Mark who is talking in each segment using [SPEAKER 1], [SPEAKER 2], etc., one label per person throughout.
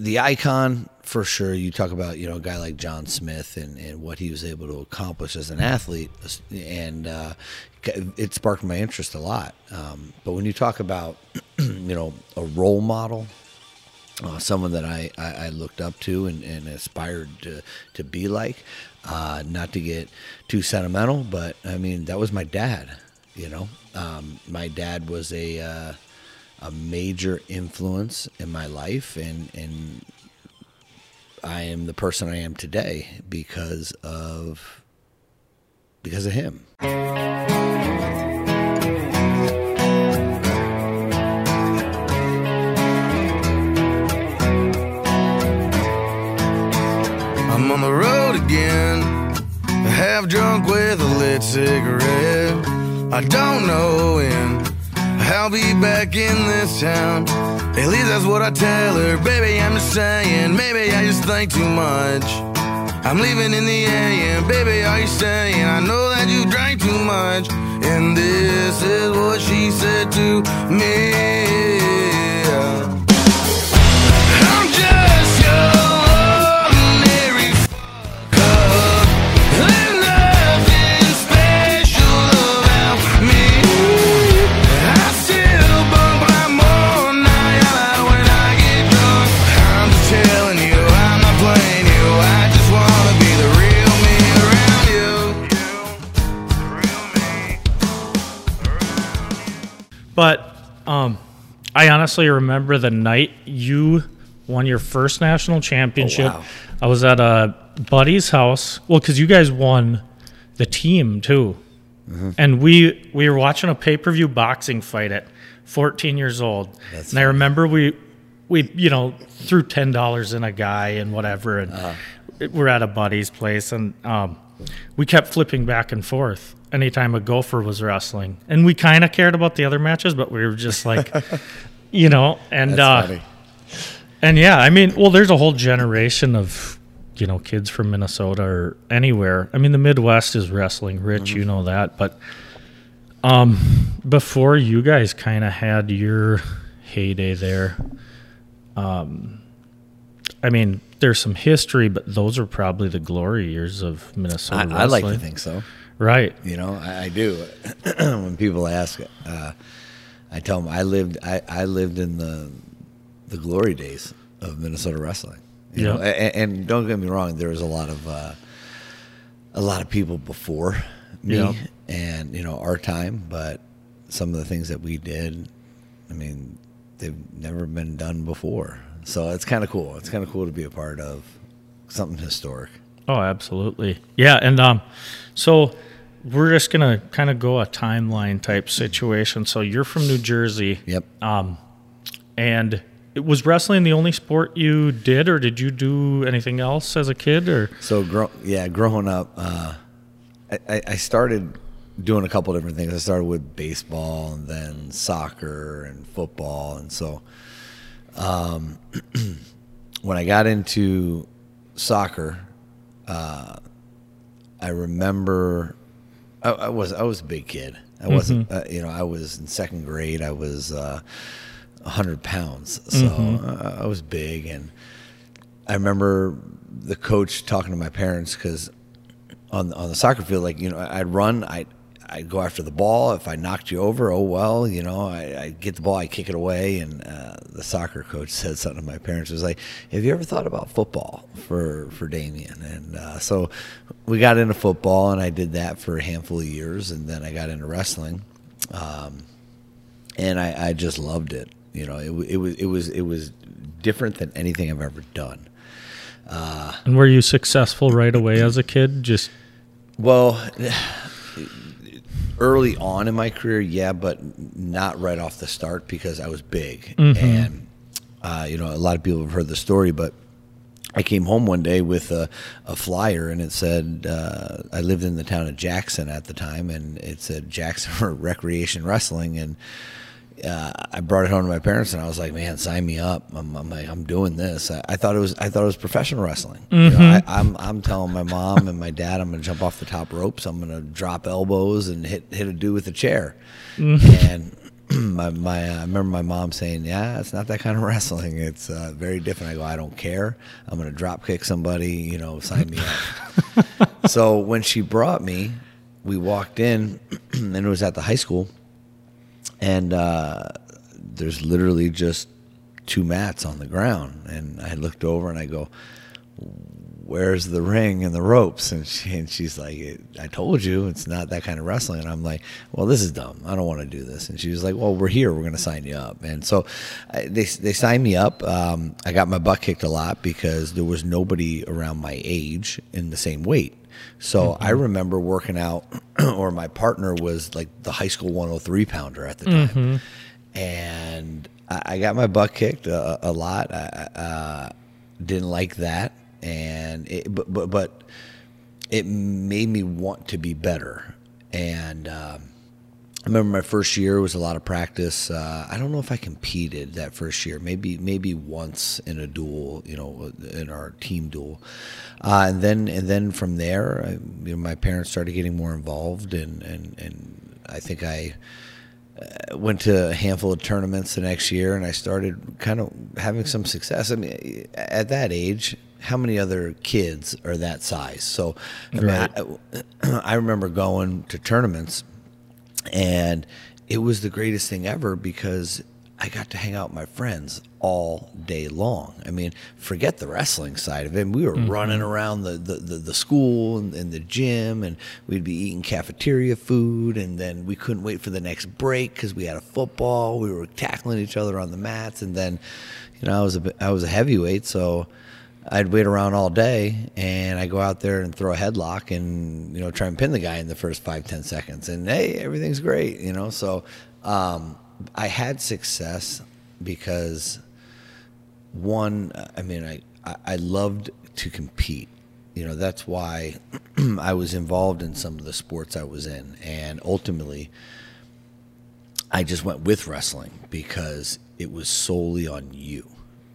[SPEAKER 1] the icon for sure. You talk about you know a guy like John Smith and, and what he was able to accomplish as an athlete, and uh, it sparked my interest a lot. Um, but when you talk about you know a role model, uh, someone that I, I, I, looked up to and, and, aspired to to be like, uh, not to get too sentimental, but I mean that was my dad. You know, um, my dad was a uh, a major influence in my life, and and I am the person I am today because of because of him.
[SPEAKER 2] I'm on the road again, half drunk with a lit cigarette. I don't know when I'll be back in this town. At least that's what I tell her. Baby, I'm just saying, maybe I just think too much. I'm leaving in the AM, baby, are you saying? I know that you drank too much. And this is what she said to me.
[SPEAKER 3] But um, I honestly remember the night you won your first national championship. Oh, wow. I was at a buddy's house. Well, because you guys won the team too, mm-hmm. and we we were watching a pay per view boxing fight at 14 years old. That's and funny. I remember we we you know threw ten dollars in a guy and whatever, and uh-huh. we're at a buddy's place, and um, we kept flipping back and forth anytime a gopher was wrestling. And we kind of cared about the other matches, but we were just like, you know, and uh, and yeah, I mean, well, there's a whole generation of you know kids from Minnesota or anywhere. I mean, the Midwest is wrestling rich, mm-hmm. you know that, but um, before you guys kind of had your heyday there, um, I mean, there's some history, but those are probably the glory years of Minnesota.
[SPEAKER 1] I, I like to think so.
[SPEAKER 3] Right.
[SPEAKER 1] You know, I, I do. when people ask, uh, I tell them I lived. I, I lived in the the glory days of Minnesota wrestling. You yeah. know, and, and, don't get me wrong. There was a lot of uh, a lot of people before me, yeah. and you know our time. But some of the things that we did, I mean, they've never been done before. So it's kind of cool. It's kind of cool to be a part of something historic.
[SPEAKER 3] Oh, absolutely. Yeah, and um, so we're just gonna kind of go a timeline type situation. So you're from New Jersey.
[SPEAKER 1] Yep.
[SPEAKER 3] Um, and was wrestling the only sport you did, or did you do anything else as a kid? Or
[SPEAKER 1] so, grow, yeah, growing up, uh, I, I started doing a couple different things. I started with baseball, and then soccer and football, and so um, when I got into soccer, uh, I remember I, I, was I was a big kid. I wasn't. Mm-hmm. Uh, you know, I was in second grade. I was uh, hundred pounds, so mm-hmm. I was big. And I remember the coach talking to my parents because on on the soccer field, like you know, I'd run. I I'd go after the ball. If I knocked you over, oh well, you know, I, I get the ball, I kick it away. And uh, the soccer coach said something to my parents. It was like, "Have you ever thought about football for for Damion?" And uh, so we got into football, and I did that for a handful of years, and then I got into wrestling, um, and I, I, just loved it. You know, it, it was it was it was different than anything I've ever done.
[SPEAKER 3] Uh, and were you successful right away as a kid? Just
[SPEAKER 1] well early on in my career, yeah, but not right off the start because I was big. Mm-hmm. And, uh, you know, a lot of people have heard the story, but I came home one day with a, a flyer and it said, uh, I lived in the town of Jackson at the time, and it said Jackson Recreation Wrestling. And, uh, I brought it home to my parents, and I was like, "Man, sign me up! I'm, I'm like, I'm doing this." I, I, thought it was, I thought it was professional wrestling. Mm-hmm. You know, mm-hmm. I, am I'm, I'm telling my mom and my dad, I'm going to jump off the top ropes. I'm going to drop elbows and hit hit a dude with a chair. Mm-hmm. And my, my uh, I remember my mom saying, "Yeah, it's not that kind of wrestling. It's uh, very different." I go, "I don't care. I'm going to drop kick somebody. You know, sign me up." so when she brought me, we walked in, and it was at the high school, and uh, there's literally just two mats on the ground, and I looked over and I go, where's the ring and the ropes? And, she, and she's like, I told you it's not that kind of wrestling. And I'm like, well, this is dumb. I don't want to do this. And she was like, well, we're here. We're going to sign you up. And so I, they, they signed me up. Um, I got my butt kicked a lot because there was nobody around my age in the same weight. So mm-hmm. I remember working out, or my partner was like the high school 103 pounder at the time. Mm-hmm. And I, I, got my butt kicked a, a lot. I uh, didn't like that and it, but but but it made me want to be better. And um, I remember my first year was a lot of practice. Uh, I don't know if I competed that first year. Maybe maybe once in a duel, you know, in our team duel. Uh, and then and then from there, I, you know, my parents started getting more involved, and and and I think I uh, went to a handful of tournaments the next year, and I started kind of having some success. I mean, at that age, how many other kids are that size? So, I, right. I, I remember going to tournaments, and it was the greatest thing ever because I got to hang out with my friends all day long. I mean, forget the wrestling side of it. We were mm-hmm. running around the, the, the, the school and, and, the gym, and we'd be eating cafeteria food, and then we couldn't wait for the next break because we had a football. We were tackling each other on the mats, and then, you know, I was a I was a heavyweight, so I'd wait around all day and I go out there and throw a headlock and you know try and pin the guy in the first five ten seconds and hey everything's great you know? So um, I had success because one I mean I I loved to compete. You know that's why I was involved in some of the sports I was in and ultimately I just went with wrestling because it was solely on you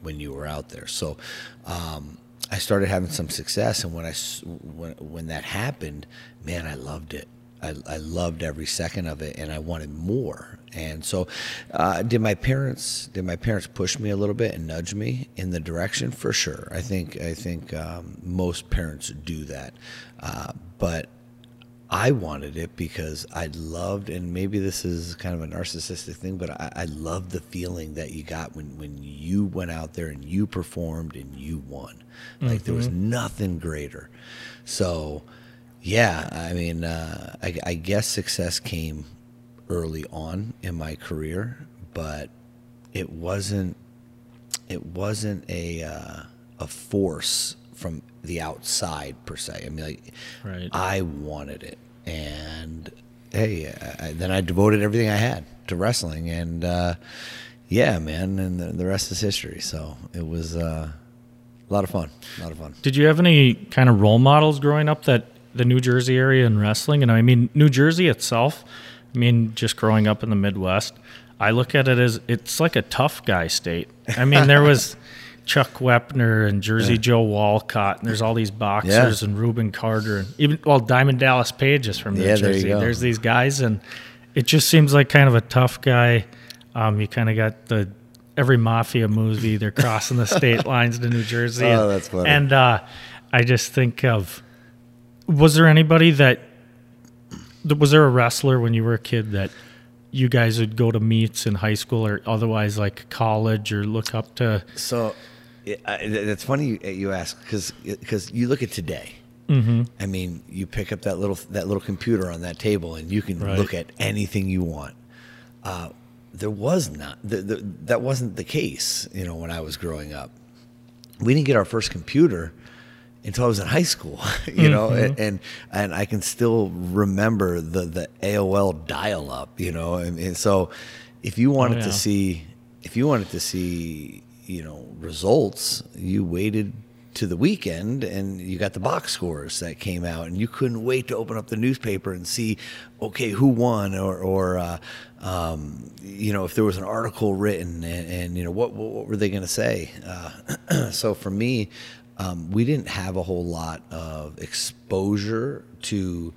[SPEAKER 1] when you were out there. So um, I started having some success, and when I when when that happened, man, I loved it. I, I loved every second of it, and I wanted more. And so, uh, did my parents did my parents push me a little bit and nudge me in the direction? For sure, I think I think um, most parents do that, uh, but I wanted it because I loved, and maybe this is kind of a narcissistic thing, but I, I loved the feeling that you got when, when you went out there and you performed and you won. Like mm-hmm. there was mm-hmm. nothing greater. So, yeah, I mean, uh, I, I guess success came early on in my career, but it wasn't. It wasn't a uh, a force from the outside per se. I mean, like, right. I wanted it, and hey, I, then I devoted everything I had to wrestling, and uh, yeah, man, and the, the, rest is history. So it was uh, a lot of fun. A lot of fun.
[SPEAKER 3] Did you have any kind of role models growing up that the New Jersey area in wrestling? And I mean, New Jersey itself. I mean, just growing up in the Midwest, I look at it as it's like a tough guy state. I mean, there was. Chuck Wepner and Jersey yeah. Joe Walcott, and there's all these boxers yeah. and Rubin Carter, and even well Diamond Dallas Page is from New yeah, Jersey. There there's these guys, and it just seems like kind of a tough guy. Um, you kind of got the every mafia movie they're crossing the state lines to New Jersey.
[SPEAKER 1] Oh, and, that's funny.
[SPEAKER 3] And uh, I just think of was there anybody that was there a wrestler when you were a kid that you guys would go to meets in high school or otherwise like college or look up to?
[SPEAKER 1] So it's funny you, you ask because because you look at today. Mm-hmm. I mean, you pick up that little that little computer on that table, and you can right. look at anything you want. Uh, there was not the, the, that wasn't the case. You know, when I was growing up, we didn't get our first computer until I was in high school. You mm-hmm. know, and, and, and I can still remember the the AOL dial up. You know, and, and so if you wanted oh, yeah. to see if you wanted to see you know results, you waited to the weekend and you got the box scores that came out and you couldn't wait to open up the newspaper and see okay who won or, or uh, um, you know if there was an article written and, and you know what, what were they going to say? Uh, so for me um, we didn't have a whole lot of exposure to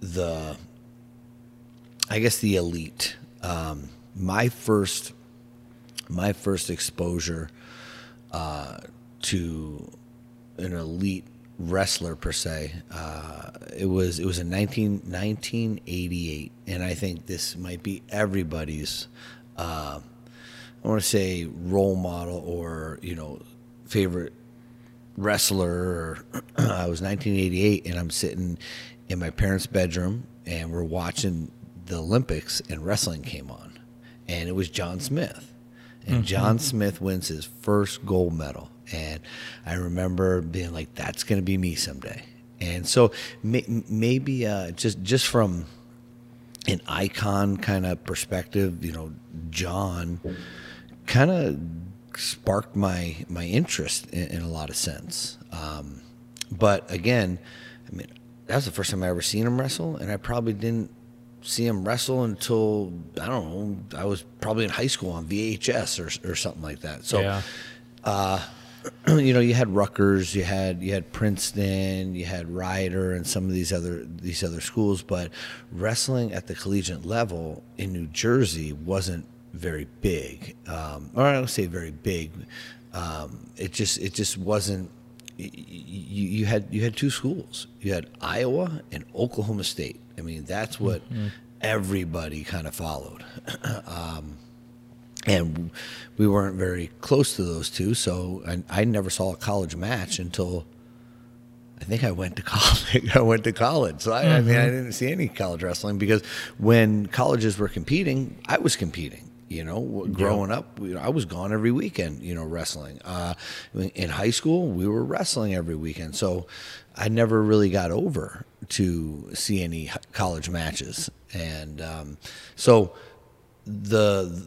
[SPEAKER 1] the i guess the elite. Um, my first my first exposure uh, to an elite wrestler per se. Uh, it was it was in 19, 1988, and I think this might be everybody's. Uh, I want to say role model or you know favorite wrestler. I was 1988, and I'm sitting in my parents' bedroom, and we're watching the Olympics, and wrestling came on, and it was John Smith, and mm-hmm. John Smith wins his first gold medal, and I remember being like, "That's going to be me someday." And so may, maybe uh, just just from an icon kind of perspective, you know, John kind of sparked my my interest in, in a lot of sense. Um, but again, I mean, that was the first time I ever seen him wrestle, and I probably didn't see him wrestle until I don't know. I was probably in high school on VHS or or something like that. So, yeah. uh, you know, you had Rutgers, you had you had Princeton, you had Rider, and some of these other these other schools, but wrestling at the collegiate level in New Jersey wasn't very big, um, or I don't say very big. Um, it just it just wasn't. You, you, had you had two schools. You had Iowa and Oklahoma State. I mean, that's what mm-hmm. everybody kind of followed. um, and we weren't very close to those two, so I, I never saw a college match until I think I went to college. I went to college, so I, mm-hmm. I mean, I mm-hmm. didn't see any college wrestling because when colleges were competing, I was competing. You know, growing up, I was gone every weekend. You know, wrestling. Uh, in high school, we were wrestling every weekend, so I never really got over to see any college matches, and um, so the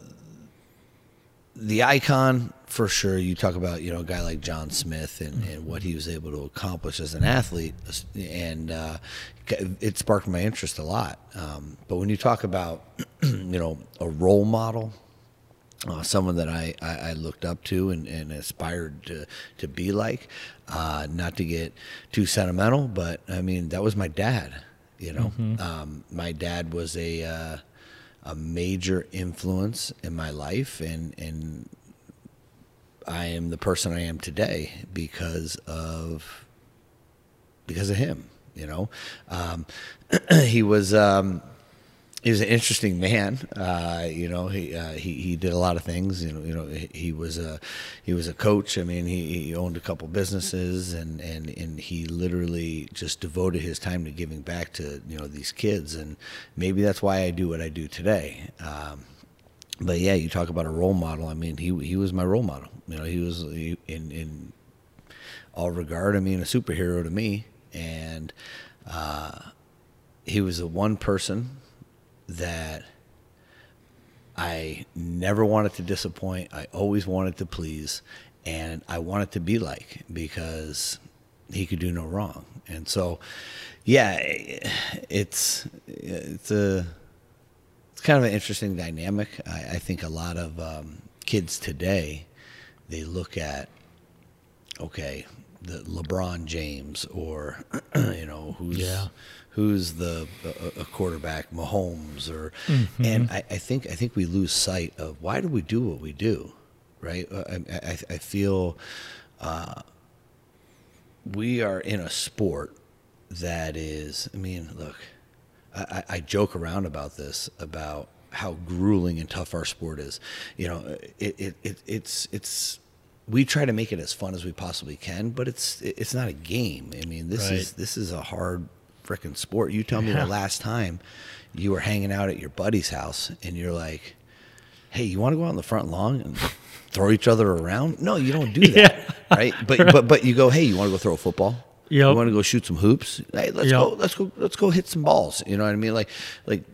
[SPEAKER 1] the icon for sure. You talk about you know a guy like John Smith and, and what he was able to accomplish as an athlete, and uh, it sparked my interest a lot. Um, but when you talk about you know a role model, uh, someone that I, I, I, looked up to and, and, aspired to to be like, uh, not to get too sentimental, but I mean that was my dad. You know, mm-hmm. um, my dad was a uh, a major influence in my life, and and I am the person I am today because of because of him. You know, um, he was um, he was an interesting man. Uh, you know, he, uh, he he did a lot of things. You know, you know, he, he, was a he was a coach. I mean, he, he owned a couple businesses, and, and and he literally just devoted his time to giving back to you know these kids. And maybe that's why I do what I do today. Um, but yeah, you talk about a role model. I mean, he he was my role model. You know, he was in in all regard. I mean, a superhero to me, and uh, he was the one person that I never wanted to disappoint. I always wanted to please, and I wanted to be like because he could do no wrong. And so, yeah, it's it's a it's kind of an interesting dynamic. I, I think a lot of um, kids today they look at okay, the LeBron James or you know who's yeah. who's the a, quarterback Mahomes or mm-hmm. and I, I, think I think we lose sight of why do we do what we do right uh, I, I, I feel uh, we are in a sport that is I mean look I, I joke around about this about how grueling and tough our sport is you know it, it, it it's it's we try to make it as fun as we possibly can, but it's it's not a game. I mean, this right. is this is a hard freaking sport. You tell me yeah. the last time you were hanging out at your buddy's house and you're like, "Hey, you want to go out on the front lawn and throw each other around?" No, you don't do that, yeah. right? But right. but but you go, "Hey, you want to go throw a football?" Yep. You want to go shoot some hoops? Hey, let's yep. go. Let's go. Let's go hit some balls. You know what I mean? Like, like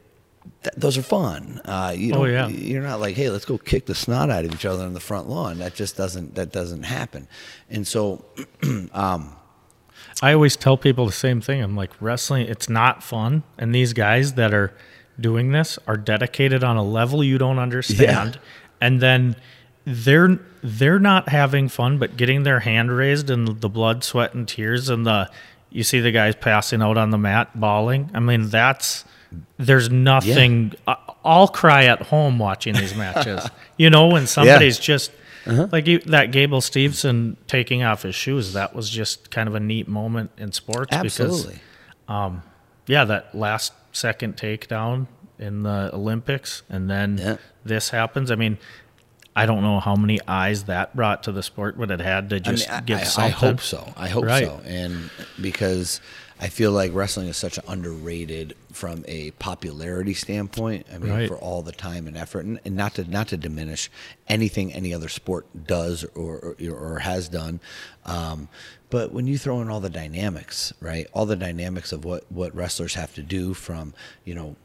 [SPEAKER 1] th- those are fun. Uh, you know, oh, yeah. you're not like, hey, let's go kick the snot out of each other on the front lawn. That just doesn't that doesn't happen. And so, um,
[SPEAKER 3] I always tell people the same thing. I'm like, wrestling, it's not fun, and these guys that are doing this are dedicated on a level you don't understand, yeah. and then they're they're not having fun, but getting their hand raised and the blood, sweat, and tears, and the you see the guys passing out on the mat, bawling. I mean, that's there's nothing. I- I'll cry at home watching these matches. you know, when somebody's just
[SPEAKER 1] Uh-huh.
[SPEAKER 3] like you, that Gable Stevenson taking off his shoes. That was just kind of a neat moment in sports.
[SPEAKER 1] Absolutely.
[SPEAKER 3] Because, yeah, that last second takedown in the Olympics, and then
[SPEAKER 1] Yeah.
[SPEAKER 3] this happens. I mean. I don't know how many eyes that brought to the sport, but it had to
[SPEAKER 1] I
[SPEAKER 3] just
[SPEAKER 1] mean, I-
[SPEAKER 3] give
[SPEAKER 1] I, I hope so. I hope
[SPEAKER 3] Right.
[SPEAKER 1] so. And because I feel like wrestling is such an underrated from a popularity standpoint. I mean,
[SPEAKER 3] Right.
[SPEAKER 1] for all the time and effort, and, and not to not to diminish anything any other sport does or or, or has done. Um, but when you throw in all the dynamics, right? All the dynamics of what what wrestlers have to do from you know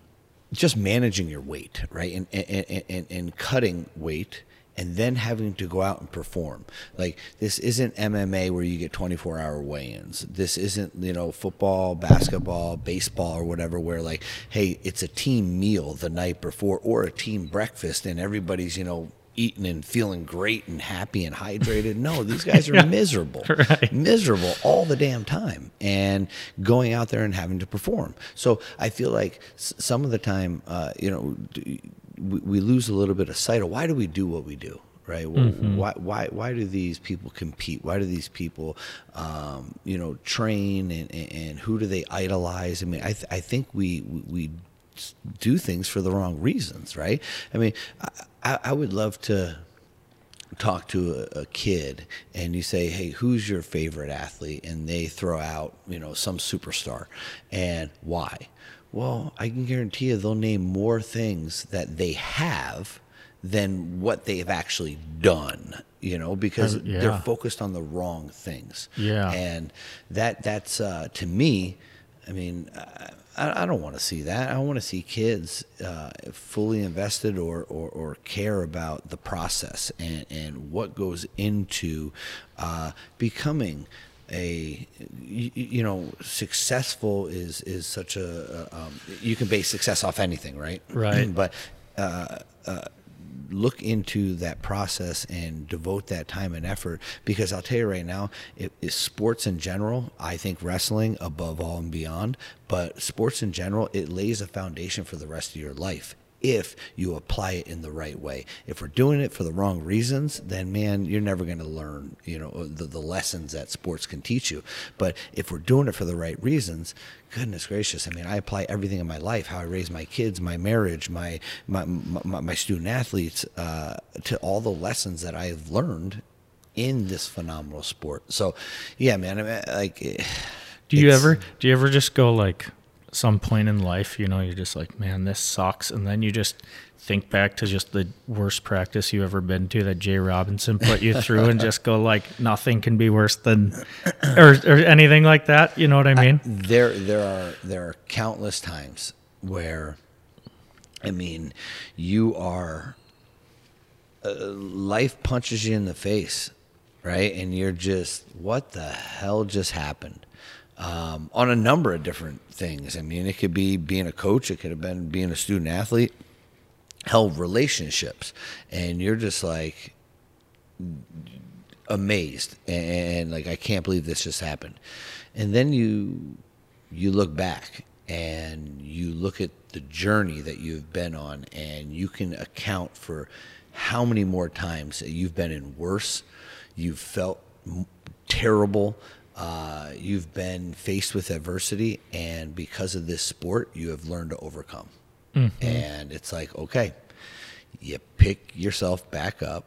[SPEAKER 1] just managing your weight, right, and and, and, and cutting weight, and then having to go out and perform. Like this isn't MMA where you get 24 hour weigh-ins. This isn't you know football, basketball, baseball, or whatever where like, hey, it's a team meal the night before or a team breakfast, and everybody's you know eating and feeling great and happy and hydrated. No, these guys are miserable
[SPEAKER 3] Right.
[SPEAKER 1] miserable all the damn time and going out there and having to perform. So I feel like s- some of the time, uh, you know, d- we, we lose a little bit of sight of why do we do what we do, right? Wh- Why, why, why do these people compete? Why do these people, um, you know, train and, and, and who do they idolize? I mean, I, th- I think we, we, do things for the wrong reasons, right? I mean, I, I, I would love to talk to a, a kid and you say, "Hey, who's your favorite athlete?" and they throw out, you know, some superstar, and why? Well, I can guarantee you they'll name more things that they have than what they have actually done. You know, because
[SPEAKER 3] yeah.
[SPEAKER 1] they're focused on the wrong things.
[SPEAKER 3] Yeah.
[SPEAKER 1] and that that's uh, to me. I mean, I, I don't want to see that. I want to see kids uh, fully invested or, or, or care about the process and, and what goes into uh, becoming a you, you know successful is is such a um, you can base success off anything right
[SPEAKER 3] Right.
[SPEAKER 1] but uh, uh, look into that process and devote that time and effort because I'll tell you right now, it is sports in general. I think wrestling above all and beyond, but sports in general, it lays a foundation for the rest of your life if you apply it in the right way. If we're doing it for the wrong reasons, then man, you're never going to learn, you know, the, the lessons that sports can teach you. But if we're doing it for the right reasons, goodness gracious, I mean, I apply everything in my life, how I raise my kids, my marriage, my my my, my student athletes, uh, to all the lessons that I have learned in this phenomenal sport. So, yeah, man, I mean, like.
[SPEAKER 3] Do you ever do you ever just go like some point in life, you know, you're just like, man, this sucks, and then you just think back to just the worst practice you've ever been to that J Robinson put you through, and just go like, nothing can be worse than, or, or anything like that. You know what I mean?
[SPEAKER 1] there there are there are countless times where i mean you are uh, life punches you in the face right and you're just what the hell just happened um, on a number of different things i mean it could be being a coach it could have been being a student athlete hell relationships and you're just like amazed and, like I can't believe this just happened. And then you you look back and you look at the journey that you've been on and you can account for how many more times you've been in worse, you've felt terrible, uh, you've been faced with adversity and because of this sport you have learned to overcome. And it's like, okay, you pick yourself back up,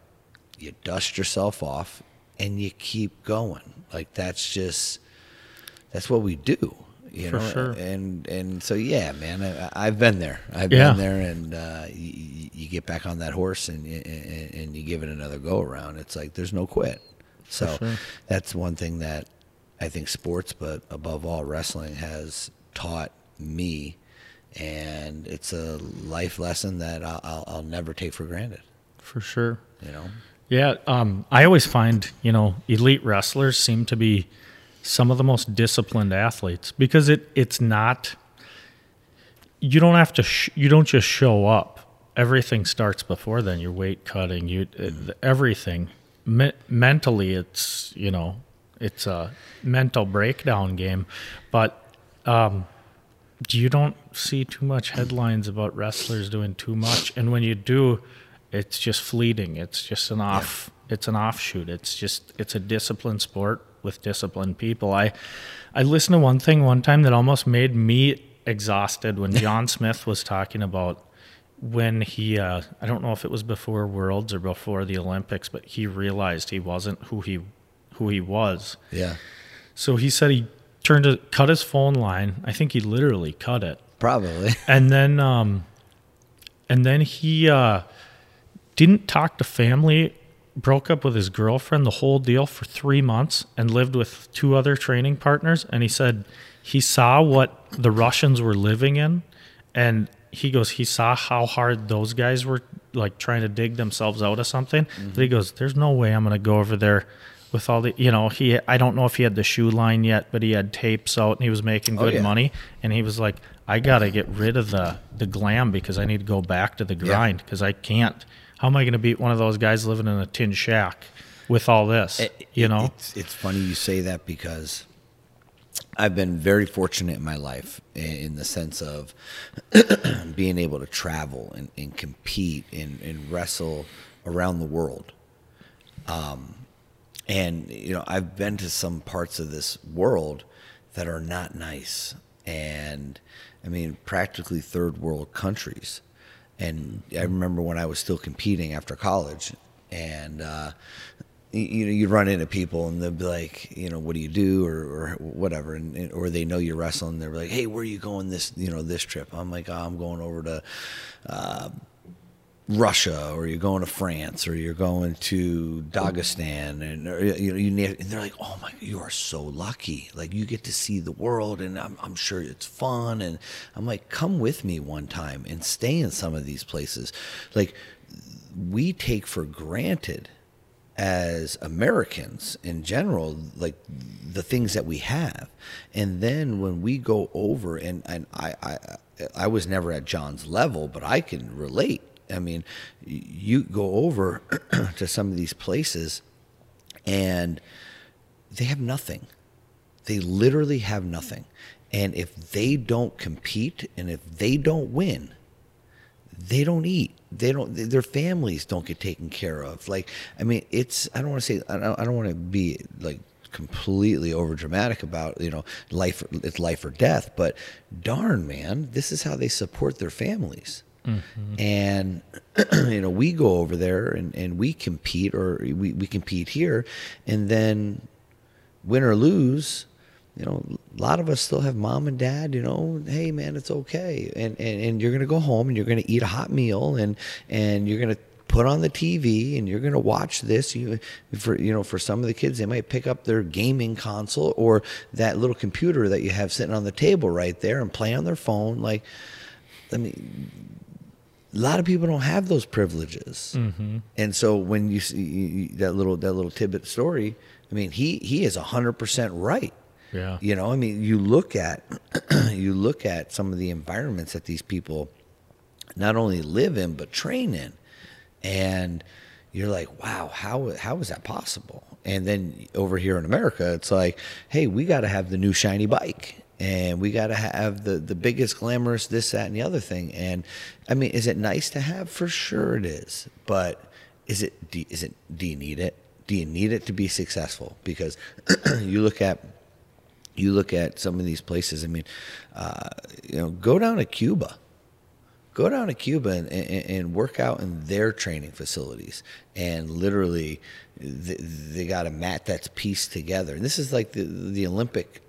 [SPEAKER 1] you dust yourself off, and you keep going. Like that's just that's what we do, you
[SPEAKER 3] For
[SPEAKER 1] know.
[SPEAKER 3] sure.
[SPEAKER 1] And and so yeah, man, I, I've been there. I've
[SPEAKER 3] Yeah.
[SPEAKER 1] been there, and uh, you, you get back on that horse and, you- and and you give it another go around. It's like there's no quit. So
[SPEAKER 3] sure.
[SPEAKER 1] that's one thing that I think sports, but above all, wrestling has taught me, and it's a life lesson that I'll, I'll, never take for granted.
[SPEAKER 3] For sure.
[SPEAKER 1] You know.
[SPEAKER 3] Yeah, um, I always find you know elite wrestlers seem to be some of the most disciplined athletes because it it's not you don't have to sh- you don't just show up. Everything starts before then. Your weight cutting, you it, everything. Me- mentally, it's you know it's a mental breakdown game, but um, you don't see too much headlines about wrestlers doing too much, and when you do, it's just fleeting. It's just an off. It's an offshoot. It's just it's a disciplined sport with disciplined people. I I listened to one thing one time that almost made me exhausted when John Smith was talking about when he uh, I don't know if it was before Worlds or before the Olympics, but he realized he wasn't who he who he was.
[SPEAKER 1] Yeah.
[SPEAKER 3] So he said he turned to cut his phone line. I think he literally cut it.
[SPEAKER 1] Probably.
[SPEAKER 3] And then um and then he uh didn't talk to family, broke up with his girlfriend, the whole deal for 3 months and lived with two other training partners and he said he saw what the Russians were living in and he goes he saw how hard those guys were like trying to dig themselves out of something.
[SPEAKER 1] Mm-hmm.
[SPEAKER 3] But he goes there's no way I'm going to go over there with all the you know he I don't know if he had the shoe line yet, but he had tapes out and he was making
[SPEAKER 1] Oh,
[SPEAKER 3] good
[SPEAKER 1] yeah.
[SPEAKER 3] money and he was like I got to get rid of the the glam because I need to go back to the grind because I can't how am I going to beat one of those guys living in a tin shack with all this,
[SPEAKER 1] It-
[SPEAKER 3] you know?
[SPEAKER 1] it's, it's funny you say that because I've been very fortunate in my life in the sense of being able to travel and, and compete and, and wrestle around the world. Um, and you know, I've been to some parts of this world that are not nice, and I mean, practically third world countries. And I remember when I was still competing after college, and uh, you, know, you run into people and they'll be like, you know, what do you do or, or whatever, and, or they know you're wrestling. They're like, hey, where are you going this, you know, this trip? I'm like, oh, I'm going over to uh, Russia, or you're going to France, or you're going to Dagestan, and you know, you ne- and they're like, oh my, you are so lucky. Like you get to see the world, and I'm, I'm sure it's fun. And I'm like, come with me one time and stay in some of these places. Like we take for granted as Americans in general, like the things that we have, and then when we go over, and and I I I was never at John's level, but I can relate. I mean, you go over to some of these places, and they have nothing. They literally have nothing, and if they don't compete, and if they don't win, they don't eat. They don't their families don't get taken care of. Like i mean it's i don't want to say i don't, I don't want to be like completely over dramatic about you know life it's life or death but darn man this is how they support their families Mm-hmm. and you know we go over there and, and we compete or we, we compete here and then win or lose, you know, a lot of us still have mom and dad, you know, hey man, it's okay. And and, and you're gonna go home and you're gonna eat a hot meal and and you're gonna put on the TV and you're gonna watch this. You for you know, for some of the kids they might pick up their gaming console or that little computer that you have sitting on the table right there and play on their phone. Like I mean a lot of people don't have those privileges, mm-hmm. and so when you see that little that little tidbit story, I mean, he he is hundred percent right.
[SPEAKER 3] Yeah.
[SPEAKER 1] you know, I mean, you look at you look at some of the environments that these people not only live in but train in, and you're like, wow, how how is that possible? And then over here in America, it's like, hey, we got to have the new shiny bike, and we got to have the the biggest glamorous this that and the other thing. And I mean, is it nice to have? For sure, it is. But is it is it do you need it? Do you need it to be successful? Because you look at you look at some of these places. I mean, uh, you know, go down to Cuba go down to Cuba and, and, and work out in their training facilities. And literally, they, they got a mat that's pieced together. And this is like the, the Olympic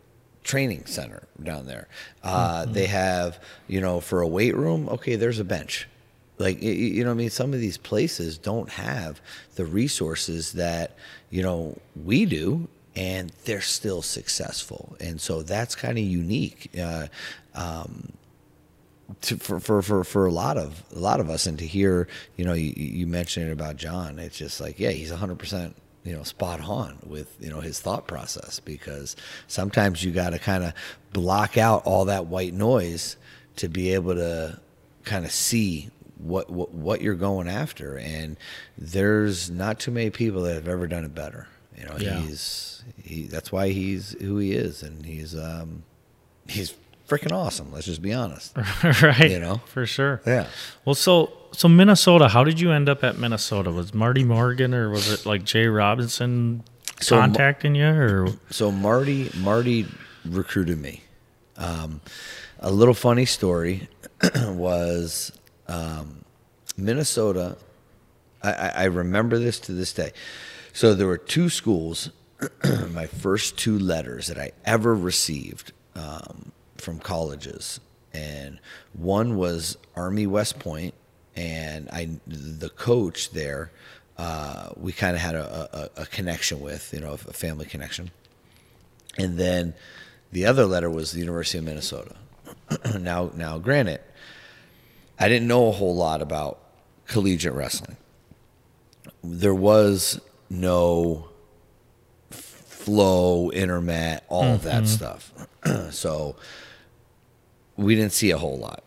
[SPEAKER 1] training center down there. Uh, They have, you know, for a weight room, okay, there's a bench. Like, you know what I mean? Some of these places don't have the resources that, you know, we do. And they're still successful, and so that's kind of unique. Uh, um, to, for, for, for, for a lot of a lot of us and to hear you know you, you mentioned it about John it's just like yeah he's 100% you know spot on with you know his thought process because sometimes you got to kind of block out all that white noise to be able to kind of see what, what what you're going after and there's not too many people that have ever done it better you know
[SPEAKER 3] Yeah.
[SPEAKER 1] he's he that's why he's who he is and he's um he's freaking awesome. Let's just be honest.
[SPEAKER 3] right.
[SPEAKER 1] You know?
[SPEAKER 3] for sure.
[SPEAKER 1] Yeah.
[SPEAKER 3] Well, so so Minnesota. How did you end up at Minnesota? Was Marty Morgan or was it like J Robinson
[SPEAKER 1] So
[SPEAKER 3] contacting you or?
[SPEAKER 1] So Marty Marty recruited me. Um, a little funny story was um, Minnesota. I, I, I remember this to this day. So there were two schools. my first two letters that I ever received um, from colleges, and one was Army West Point, and I the coach there. Uh, we kind of had a, a, a connection with, you know, a family connection. And then the other letter was the University of Minnesota. now, now, granted, I didn't know a whole lot about collegiate wrestling. There was no flow, intermat, all of that stuff. so we didn't see a whole lot.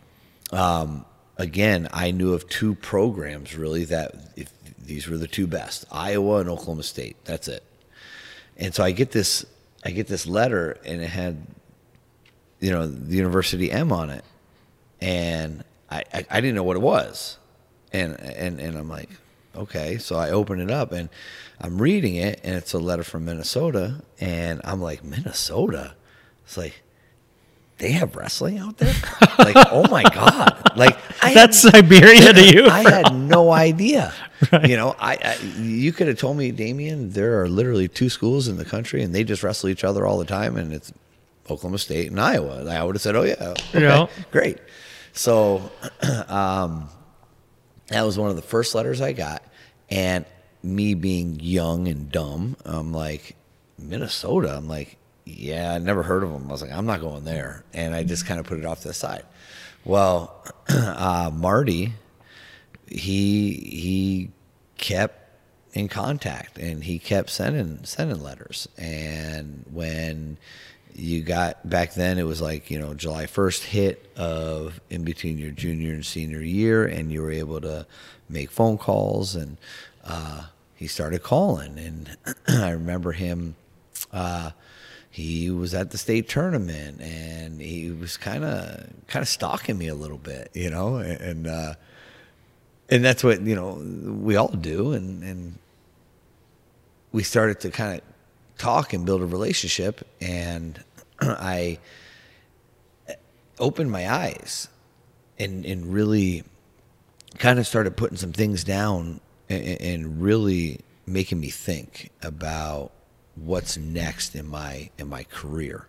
[SPEAKER 1] Um, again, I knew of two programs really that if these were the two best, Iowa and Oklahoma State. That's it. And so I get this I get this letter and it had you know the University M on it. And I, I, I didn't know what it was. And and and I'm like, okay. So I open it up and I'm reading it and it's a letter from Minnesota and I'm like, Minnesota? It's like they have wrestling out there? like, oh my God. Like I
[SPEAKER 3] That's
[SPEAKER 1] had-
[SPEAKER 3] Siberia to you.
[SPEAKER 1] I had no idea. You know, I, I you could have told me, Damion, there are literally two schools in the country, and they just wrestle each other all the time, and it's Oklahoma State and Iowa. And I would have said, oh yeah, okay,
[SPEAKER 3] Yeah.
[SPEAKER 1] great. So, um, that was one of the first letters I got, and me being young and dumb, I'm like, Minnesota. I'm like, yeah, I never heard of them. I was like, I'm not going there, and I just kind of put it off to the side. Well, uh, Marty, he he kept in contact and he kept sending sending letters. And when you got back then, it was like you know July first hit of in between your junior and senior year, and you were able to make phone calls and. Uh, he started calling, and I remember him. Uh, he was at the state tournament, and he was kind of kind of stalking me a little bit, you know, and uh, and that's what you know we all do, and and we started to kind of talk and build a relationship, and I opened my eyes and and really kind of started putting some things down and, and really making me think about what's next in my in my career.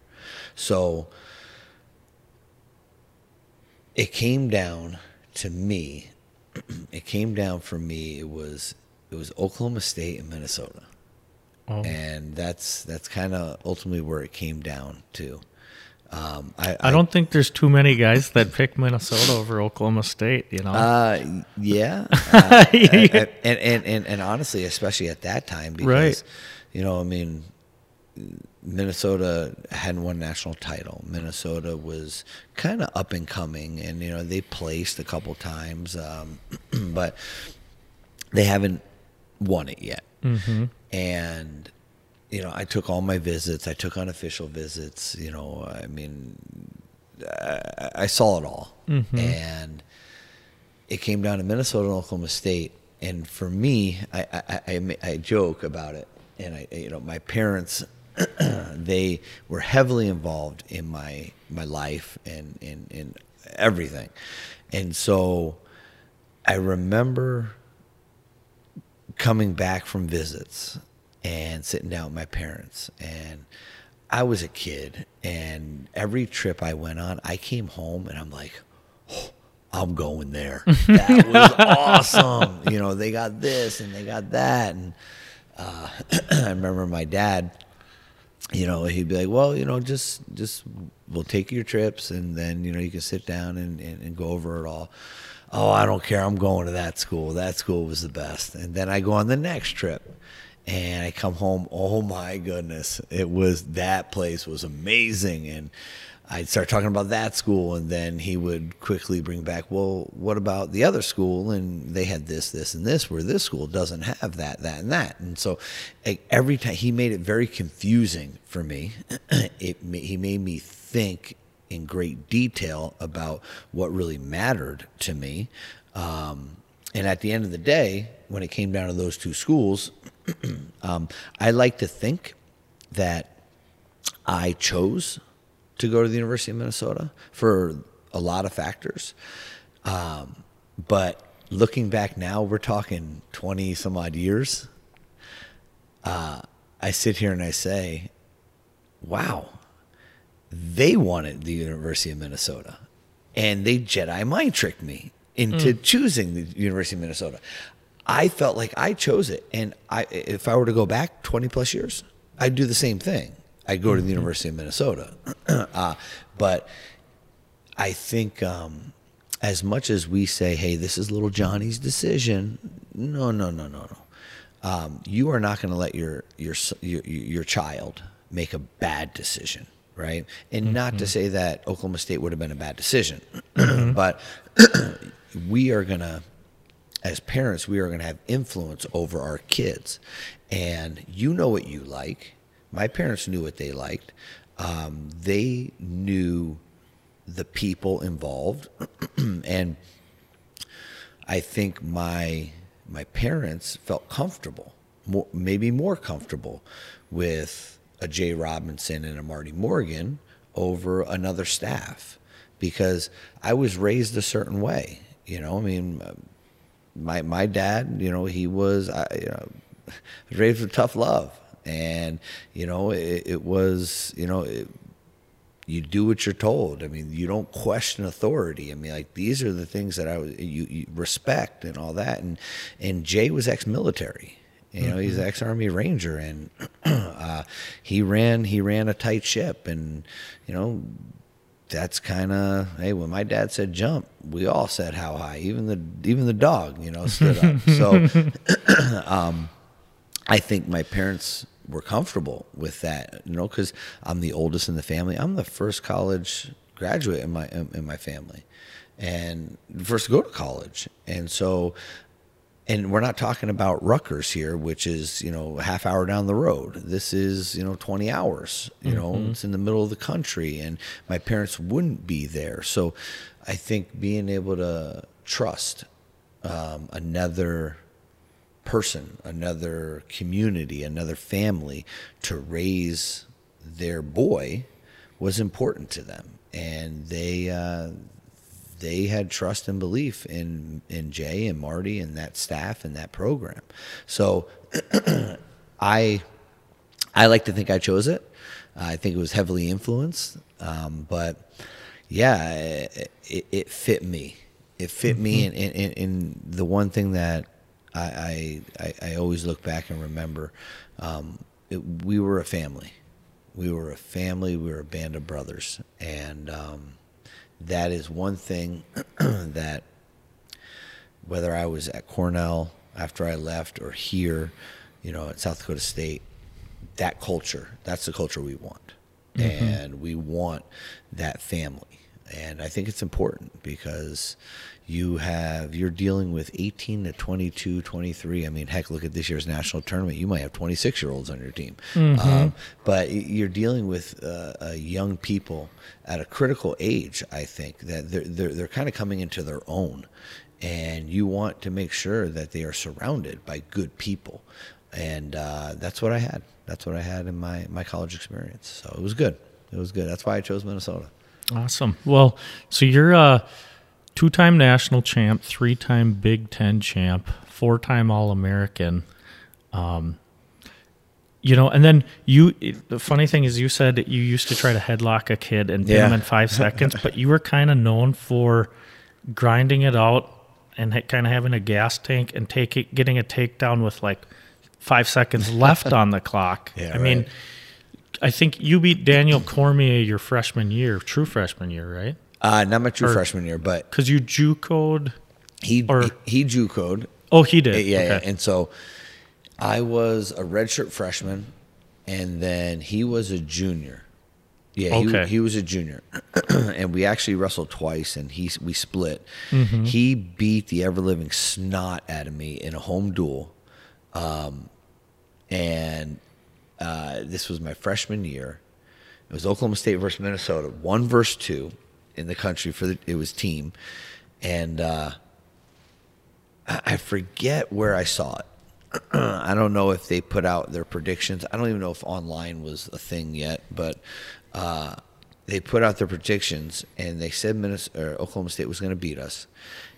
[SPEAKER 1] So it came down to me. It came down for me. It was it was Oklahoma State and Minnesota,
[SPEAKER 3] Oh.
[SPEAKER 1] and that's that's kind of ultimately where it came down to. Um, I,
[SPEAKER 3] I don't think there's too many guys that pick Minnesota over Oklahoma State. You know,
[SPEAKER 1] Uh, yeah, uh, and, and, and and and honestly, especially at that time, because
[SPEAKER 3] Right.
[SPEAKER 1] You know, I mean, Minnesota hadn't won national title. Minnesota was kind of up and coming, and you know they placed a couple times, um, but they haven't won it yet. And you know, I took all my visits. I took unofficial visits. You know, I mean, I, I saw it all, and it came down to Minnesota and Oklahoma State. And for me, I, I, I, I joke about it. And I, you know, my parents, they were heavily involved in my my life and in in everything. And so, I remember coming back from visits and sitting down with my parents and I was a kid and every trip I went on I came home and I'm like "Oh, I'm going there. That was awesome. You know, they got this and they got that and uh, I remember my dad you know, he'd be like, well, you know, just, just, we'll take your trips and then, you know, you can sit down and, and, and go over it all. Oh, I don't care. I'm going to that school. That school was the best. And then I go on the next trip and I come home. Oh my goodness. It was, that place was amazing. And I'd start talking about that school and then he would quickly bring back, well, what about the other school? And they had this, this, and this, where this school doesn't have that, that, and that. And so every time he made it very confusing for me. it he made me think in great detail about what really mattered to me. Um, and at the end of the day, when it came down to those two schools, um, I like to think that I chose to go to the University of Minnesota for a lot of factors. Um, but looking back now, we're talking 20 some odd years. Uh, I sit here and I say, wow, they wanted the University of Minnesota and they Jedi mind tricked me into mm. choosing the University of Minnesota. I felt like I chose it. And I, if I were to go back 20 plus years, I'd do the same thing. I'd go to the mm-hmm. University of Minnesota. uh, but I think um, as much as we say, hey, this is little Johnny's decision, no, no, no, no, no. Um, you are not going to let your, your, your, your child make a bad decision right? And mm-hmm. not to mm-hmm. say that Oklahoma State would have been a bad decision, mm-hmm. but we are going to, as parents, we are going to have influence over our kids. And you know what you like. My parents knew what they liked. Um, they knew the people involved. and I think my my parents felt comfortable, more, maybe more comfortable with a J Robinson and a Marty Morgan over another staff because I was raised a certain way. You know, I mean, my my dad, you know, he was I, you know, raised with tough love, and you know, it, it was you know. It, you do what you're told. I mean, you don't question authority. I mean, like these are the things that I you, you respect and all that. And and J was ex-military. You know, mm-hmm. he's ex-army ranger, and uh, he ran he ran a tight ship, and you know that's kind of hey when my dad said jump we all said how high even the even the dog you know stood up so um, i think my parents were comfortable with that you know because i'm the oldest in the family i'm the first college graduate in my in, in my family and first to go to college and so and we're not talking about Rutgers here, which is you know a half hour down the road. This is you know 20 hours. You mm-hmm. know it's in the middle of the country, and my parents wouldn't be there. So I think being able to trust um, another person, another community, another family to raise their boy was important to them, and they uh, they had trust and belief in in J and Marty and that staff and that program. So I I like to think I chose it. I think it was heavily influenced, um, but yeah, it, it, it, fit me. It fit mm-hmm. me, and, and, and, the one thing that I, I, I always look back and remember, um, it, we were a family. We were a family. We were a band of brothers, and um, that is one thing that whether I was at Cornell after I left or here, you know, at South Dakota State, that culture, that's the culture we want. Mm-hmm. And we want that family. And I think it's important because you have you're dealing with 18 to 22 23 i mean heck look at this year's national tournament. You might have 26 year olds on your team. Mm-hmm. um, but you're dealing with uh, uh, young people at a critical age i think that they're, they're, they're kind of coming into their own. And you want to make sure that they are surrounded by good people. And uh, that's what i had. That's what i had in my, my college experience. So it was good. It was good. That's why i chose minnesota.
[SPEAKER 3] Awesome. Well so you're uh two time national champ, three time Big Ten champ, four time All American. Um, you know, and then you. The funny thing is, you said you used to try to headlock a kid and pin yeah. him in five seconds, but you were kind of known for grinding it out and kind of having a gas tank and taking getting a takedown with like five seconds left on the clock.
[SPEAKER 1] Yeah,
[SPEAKER 3] I right. mean, I think you beat Daniel Cormier your freshman year, true freshman year, right?
[SPEAKER 1] Uh, not my true or, freshman year, but
[SPEAKER 3] because you JUCOed,
[SPEAKER 1] he or, he, he JUCOed.
[SPEAKER 3] Oh, he did.
[SPEAKER 1] Yeah, okay. yeah, and so I was a redshirt freshman, and then he was a junior. Yeah, okay. he, he was a junior, and we actually wrestled twice, and he we split. Mm-hmm. He beat the ever living snot out of me in a home duel, um, and uh, this was my freshman year. It was Oklahoma State versus Minnesota, one versus two in the country for the it was team, and uh, I forget where I saw it. I don't know if they put out their predictions. I don't even know if online was a thing yet, but uh, they put out their predictions and they said Minnesota, Oklahoma State was going to beat us.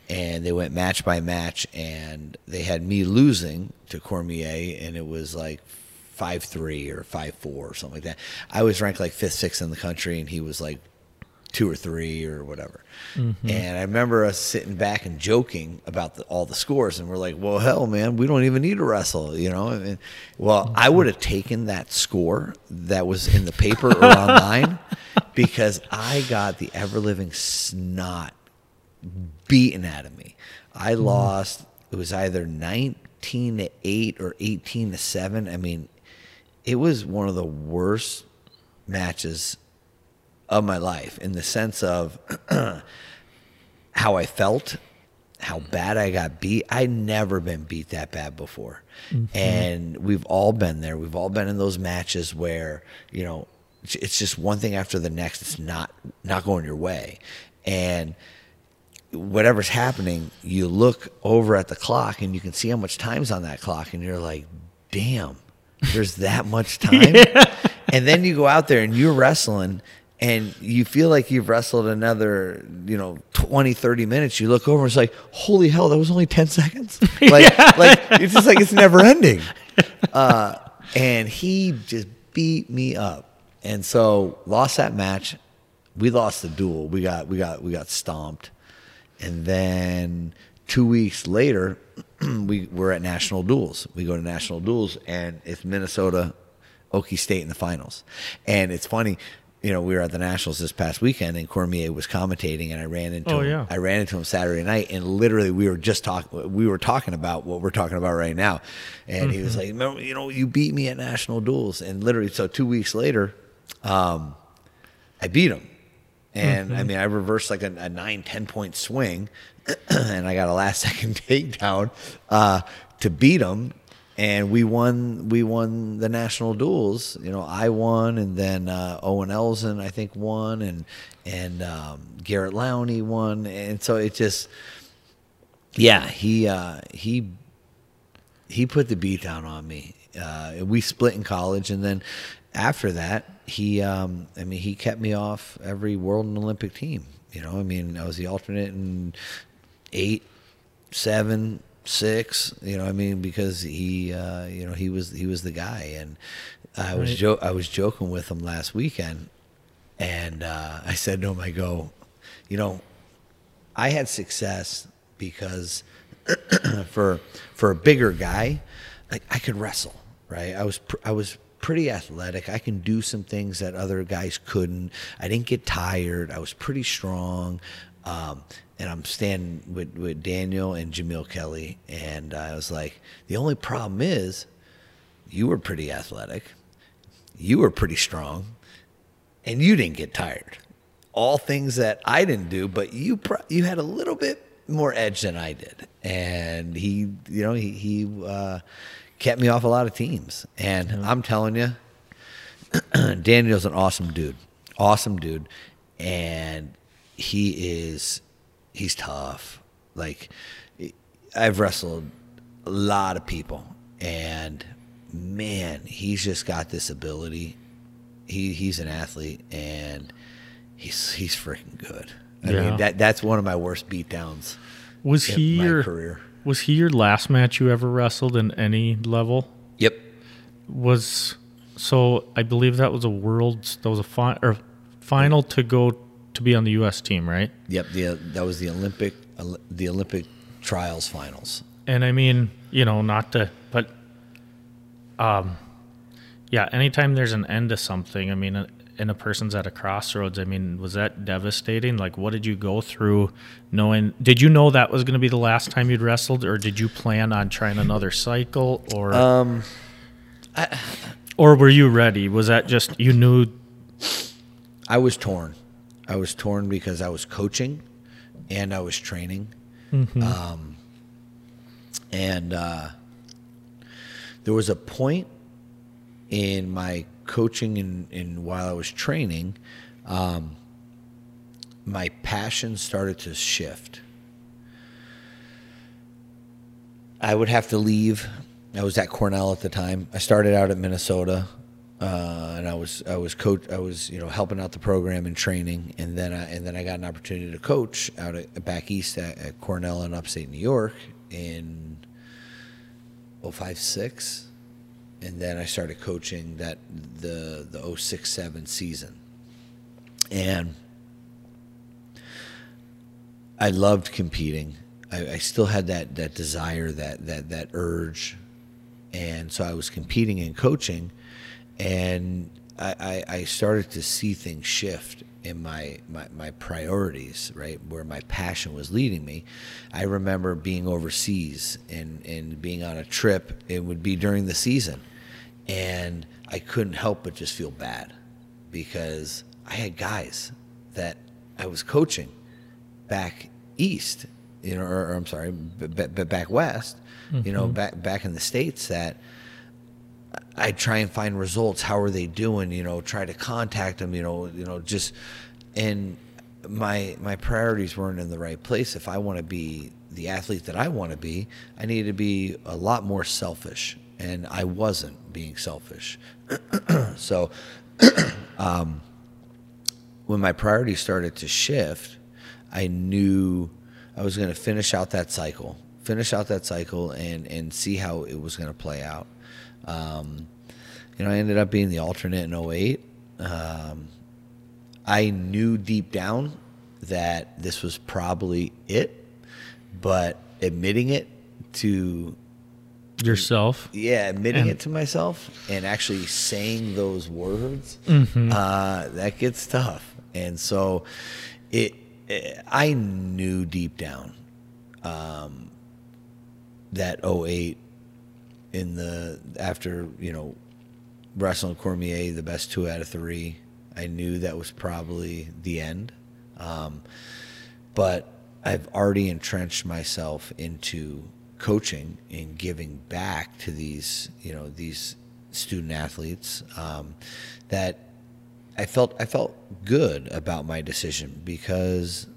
[SPEAKER 1] And they went match by match, and they had me losing to Cormier, and it was like five three or five four or something like that. I was ranked like fifth, sixth in the country, and he was like two or three or whatever. Mm-hmm. And I remember us sitting back and joking about the, all the scores, and we're like, "Well, hell, man, we don't even need to wrestle," you know. And, well, mm-hmm. I would have taken that score that was in the paper or online because I got the ever living snot beaten out of me. I mm-hmm. lost. It was either nineteen to eight or eighteen to seven. I mean, it was one of the worst matches of my life in the sense of how I felt, how bad I got beat. I'd never been beat that bad before. Mm-hmm. And we've all been there. We've all been in those matches where, you know, it's- it's just one thing after the next. It's not not going your way. And whatever's happening, you look over at the clock and you can see how much time's on that clock, and you're like, damn, there's that much time. And then you go out there and you're wrestling and you feel like you've wrestled another, you know, 20, 30 minutes. You look over and it's like, holy hell, that was only 10 seconds. Like, like it's just like it's never ending. Uh, and he just beat me up. And so lost that match. We lost the duel. We got we got we got stomped. And then two weeks later, we were at national duels. We go to national duels, and it's Minnesota, Okie State in the finals. And it's funny, you know, we were at the nationals this past weekend, and Cormier was commentating, and I ran into
[SPEAKER 3] Oh,
[SPEAKER 1] him.
[SPEAKER 3] yeah.
[SPEAKER 1] I ran into him Saturday night, and literally we were just talking. We were talking about what we're talking about right now, and he was like, "Remember, you know, you beat me at national duels," and literally, so two weeks later, um, I beat him. And I mean, I reversed like a, a nine, 10 point swing, and I got a last second takedown uh, to beat him. And we won. We won the national duels. You know, I won, and then uh, Owen Elzen, I think, won, and and um, Garrett Lowney won. And so it just, yeah, he uh, he he put the beat down on me. Uh, we split in college, and then after that, he, um, I mean, he kept me off every world and Olympic team. You know, I mean, I was the alternate in eight, seven, six. You know, I mean, because he, uh, you know, he was he was the guy, and I was
[SPEAKER 3] Right.
[SPEAKER 1] jo- I was joking with him last weekend, and uh, I said to him, I go, you know, I had success because for for a bigger guy, like I could wrestle, right? I was pr- I was pretty athletic. I can do some things that other guys couldn't. I didn't get tired. I was pretty strong. Um, and I'm standing with, with Daniel and Jamil Kelly, and I was like, the only problem is, you were pretty athletic, you were pretty strong, and you didn't get tired. All things that I didn't do, but you pro- you had a little bit more edge than I did, and he, you know, he he uh, kept me off a lot of teams. And I'm telling you, Daniel's an awesome dude, awesome dude, and he is he's tough. Like I've wrestled a lot of people, and man, he's just got this ability. He he's an athlete, and he's he's freaking good. I
[SPEAKER 3] Yeah.
[SPEAKER 1] mean that that's one of my worst beatdowns
[SPEAKER 3] Was
[SPEAKER 1] in
[SPEAKER 3] he
[SPEAKER 1] my
[SPEAKER 3] your
[SPEAKER 1] career.
[SPEAKER 3] was he your last match you ever wrestled in any level?
[SPEAKER 1] Yep.
[SPEAKER 3] Was so I believe that was a world's that was a fi- or final to go to be on the U.S. team, right?
[SPEAKER 1] Yep. The that was the Olympic the Olympic trials finals.
[SPEAKER 3] And I mean, you know, not to, but, um, yeah. Anytime there's an end to something, I mean, uh, and a person's at a crossroads. I mean, was that devastating? Like, what did you go through, knowing? Did you know that was going to be the last time you'd wrestled, or did you plan on trying another cycle, or,
[SPEAKER 1] Um,
[SPEAKER 3] or were you ready? Was that just you knew?
[SPEAKER 1] I was torn. I was torn because I was coaching and I was training. Um, and uh, there was a point in my coaching and, and while I was training, um, my passion started to shift. I would have to leave. I was at Cornell at the time. I started out at Minnesota, uh, and I was I was coach. I was you know helping out the program and training, and then I, and then I got an opportunity to coach out at back east at, at Cornell in upstate New York in 056 and then I started coaching that the the 067 season. And I loved competing. I, I, still had that that desire, that that that urge, and so I was competing and coaching, and I, I, I started to see things shift in my, my, my priorities, right, where my passion was leading me. I remember being overseas and, and being on a trip. It would be during the season, and I couldn't help but just feel bad because I had guys that I was coaching back east, you know, or, or I'm sorry, b- b- back west, mm-hmm. you know, mm-hmm. back back in the states that I try and find results. How are they doing? You know, try to contact them. You know, you know, just and my my priorities weren't in the right place. If I want to be the athlete that I want to be, I need to be a lot more selfish and I wasn't being selfish. so, um, when my priorities started to shift, I knew I was going to finish out that cycle, finish out that cycle, and and see how it was going to play out. Um, you know, I ended up being the alternate in 08. Um, I knew deep down that this was probably it, but admitting it to
[SPEAKER 3] yourself.
[SPEAKER 1] Yeah, admitting and, it to myself and actually saying those words, mm-hmm. uh, that gets tough. And so it, it I knew deep down um, that 08 in the after, you know, wrestling Cormier, the best two out of three, I knew that was probably the end. Um, but I've already entrenched myself into coaching and giving back to these you know these student athletes um, that I felt I felt good about my decision because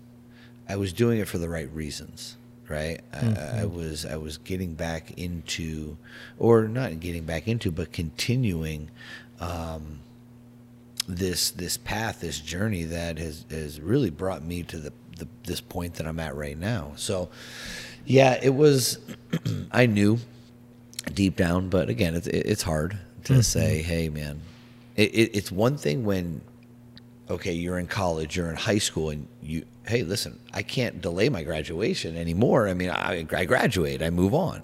[SPEAKER 1] I was doing it for the right reasons right mm-hmm. I, I, was I was getting back into or not getting back into but continuing um, this this path this journey that has has really brought me to the, the this point that I'm at right now so yeah, it was. I knew deep down, but again, it's it's hard to mm-hmm. say, "Hey, man." It, it, it's one thing when, okay, you're in college, you're in high school, and you, hey, listen, I can't delay my graduation anymore. I mean, I, I graduate, I move on,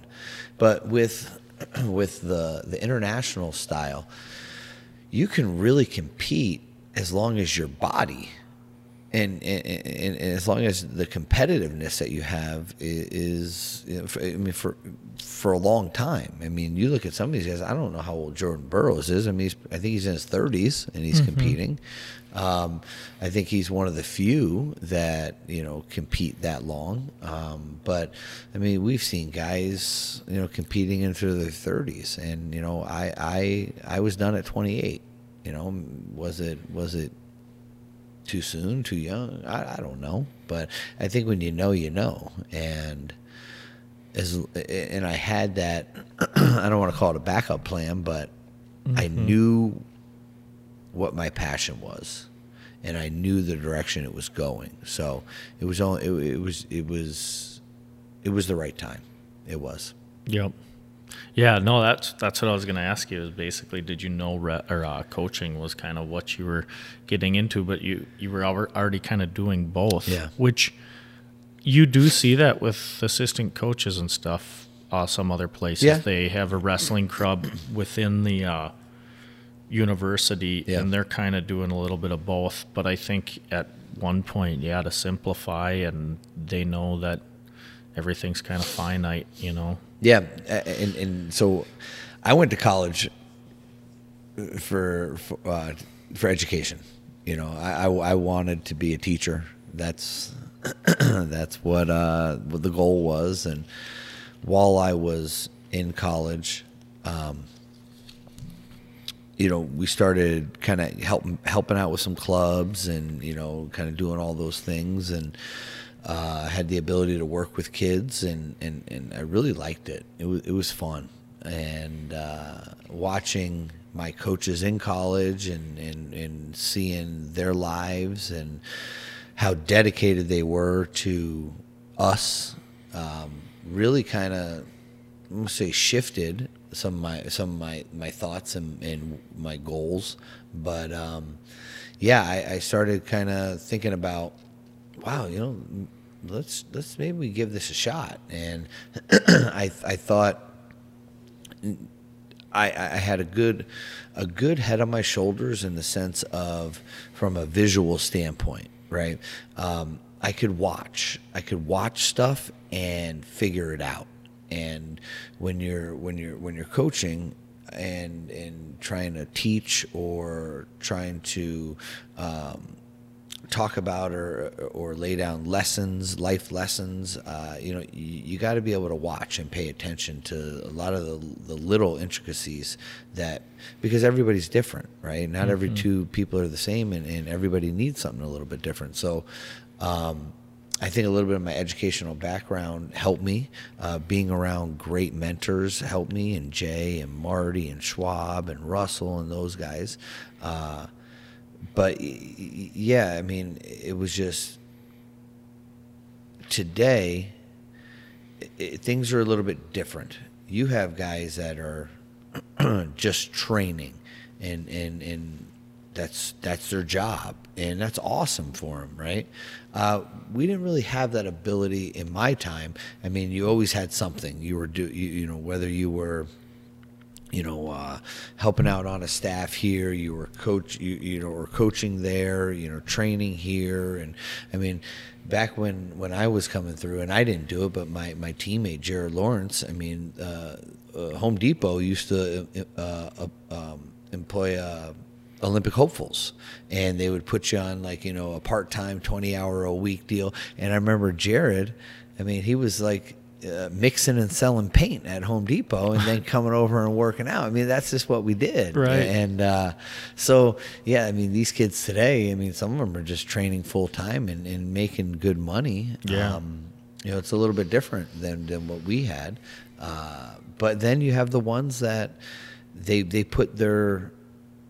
[SPEAKER 1] but with with the the international style, you can really compete as long as your body and, and, and, as long as the competitiveness that you have is, you know, for, I mean, for for a long time. I mean, you look at some of these guys. I don't know how old Jordan Burroughs is. I mean, I think he's in his thirties and he's mm-hmm. competing. Um, I think he's one of the few that you know compete that long. Um, but I mean, we've seen guys you know competing into their thirties, and you know, I I I was done at 28. You know, was it was it too soon, too young. I, I don't know, but I think when you know, you know, and as and I had that. I don't want to call it a backup plan, but mm-hmm. I knew what my passion was, and I knew the direction it was going. So it was only it, it was it was it was the right time. It was.
[SPEAKER 3] Yep. Yeah, no, that's that's what I was going to ask you. Is basically, did you know re- or uh, coaching was kind of what you were getting into, but you you were already kind of doing both.
[SPEAKER 1] Yeah.
[SPEAKER 3] Which you do see that with assistant coaches and stuff. Uh, some other places yeah. they have a wrestling club within the uh, university, yeah. and they're kind of doing a little bit of both. But I think at one point, yeah, to simplify, and they know that everything's kind of finite, you know.
[SPEAKER 1] Yeah, and and so I went to college for for, uh, for education. You know, I, I, I wanted to be a teacher. That's that's what uh, what the goal was. And while I was in college, um, you know, we started kind of help, helping out with some clubs and, you know, kind of doing all those things and uh, had the ability to work with kids and, and, and I really liked it. It was, it was fun. And uh, watching my coaches in college and, and, and seeing their lives and how dedicated they were to us um, really kind of, I'm going to say, shifted some of my some of my my thoughts and, and my goals. But um, yeah, I, I started kind of thinking about, wow, you know, let's let's maybe give this a shot. And I I thought. I, I had a good a good head on my shoulders in the sense of from a visual standpoint, right? Um, I could watch. I could watch stuff and figure it out and when you're when you're when you're coaching and and trying to teach or trying to um, talk about or or lay down lessons, life lessons. Uh, you know, you, you got to be able to watch and pay attention to a lot of the, the little intricacies that because everybody's different, right? Not mm-hmm. every two people are the same, and, and everybody needs something a little bit different. So. Um, I think a little bit of my educational background helped me. Uh, being around great mentors helped me, and J and Marty and Schwab and Russell and those guys. Uh, but yeah, I mean, it was just today. It, things are a little bit different. You have guys that are just training, and and and that's that's their job and that's awesome for them right uh, we didn't really have that ability in my time i mean you always had something you were do you, you know whether you were you know, uh, helping out on a staff here. You were coach, you, you know, or coaching there. You know, training here, and I mean, back when when I was coming through, and I didn't do it, but my my teammate Jared Lawrence. I mean, uh, uh, Home Depot used to uh, uh, um, employ Olympic hopefuls, and they would put you on like you know a part time, twenty hour a week deal. And I remember Jared. I mean, he was like uh, mixing and selling paint at Home Depot and then coming over and working out. I mean, that's just what we did.
[SPEAKER 3] Right.
[SPEAKER 1] And uh, so, yeah, I mean, these kids today, I mean, some of them are just training full time and, and making good money.
[SPEAKER 3] Yeah.
[SPEAKER 1] Um, you know, it's a little bit different than, than what we had. Uh, but then you have the ones that they, they put their,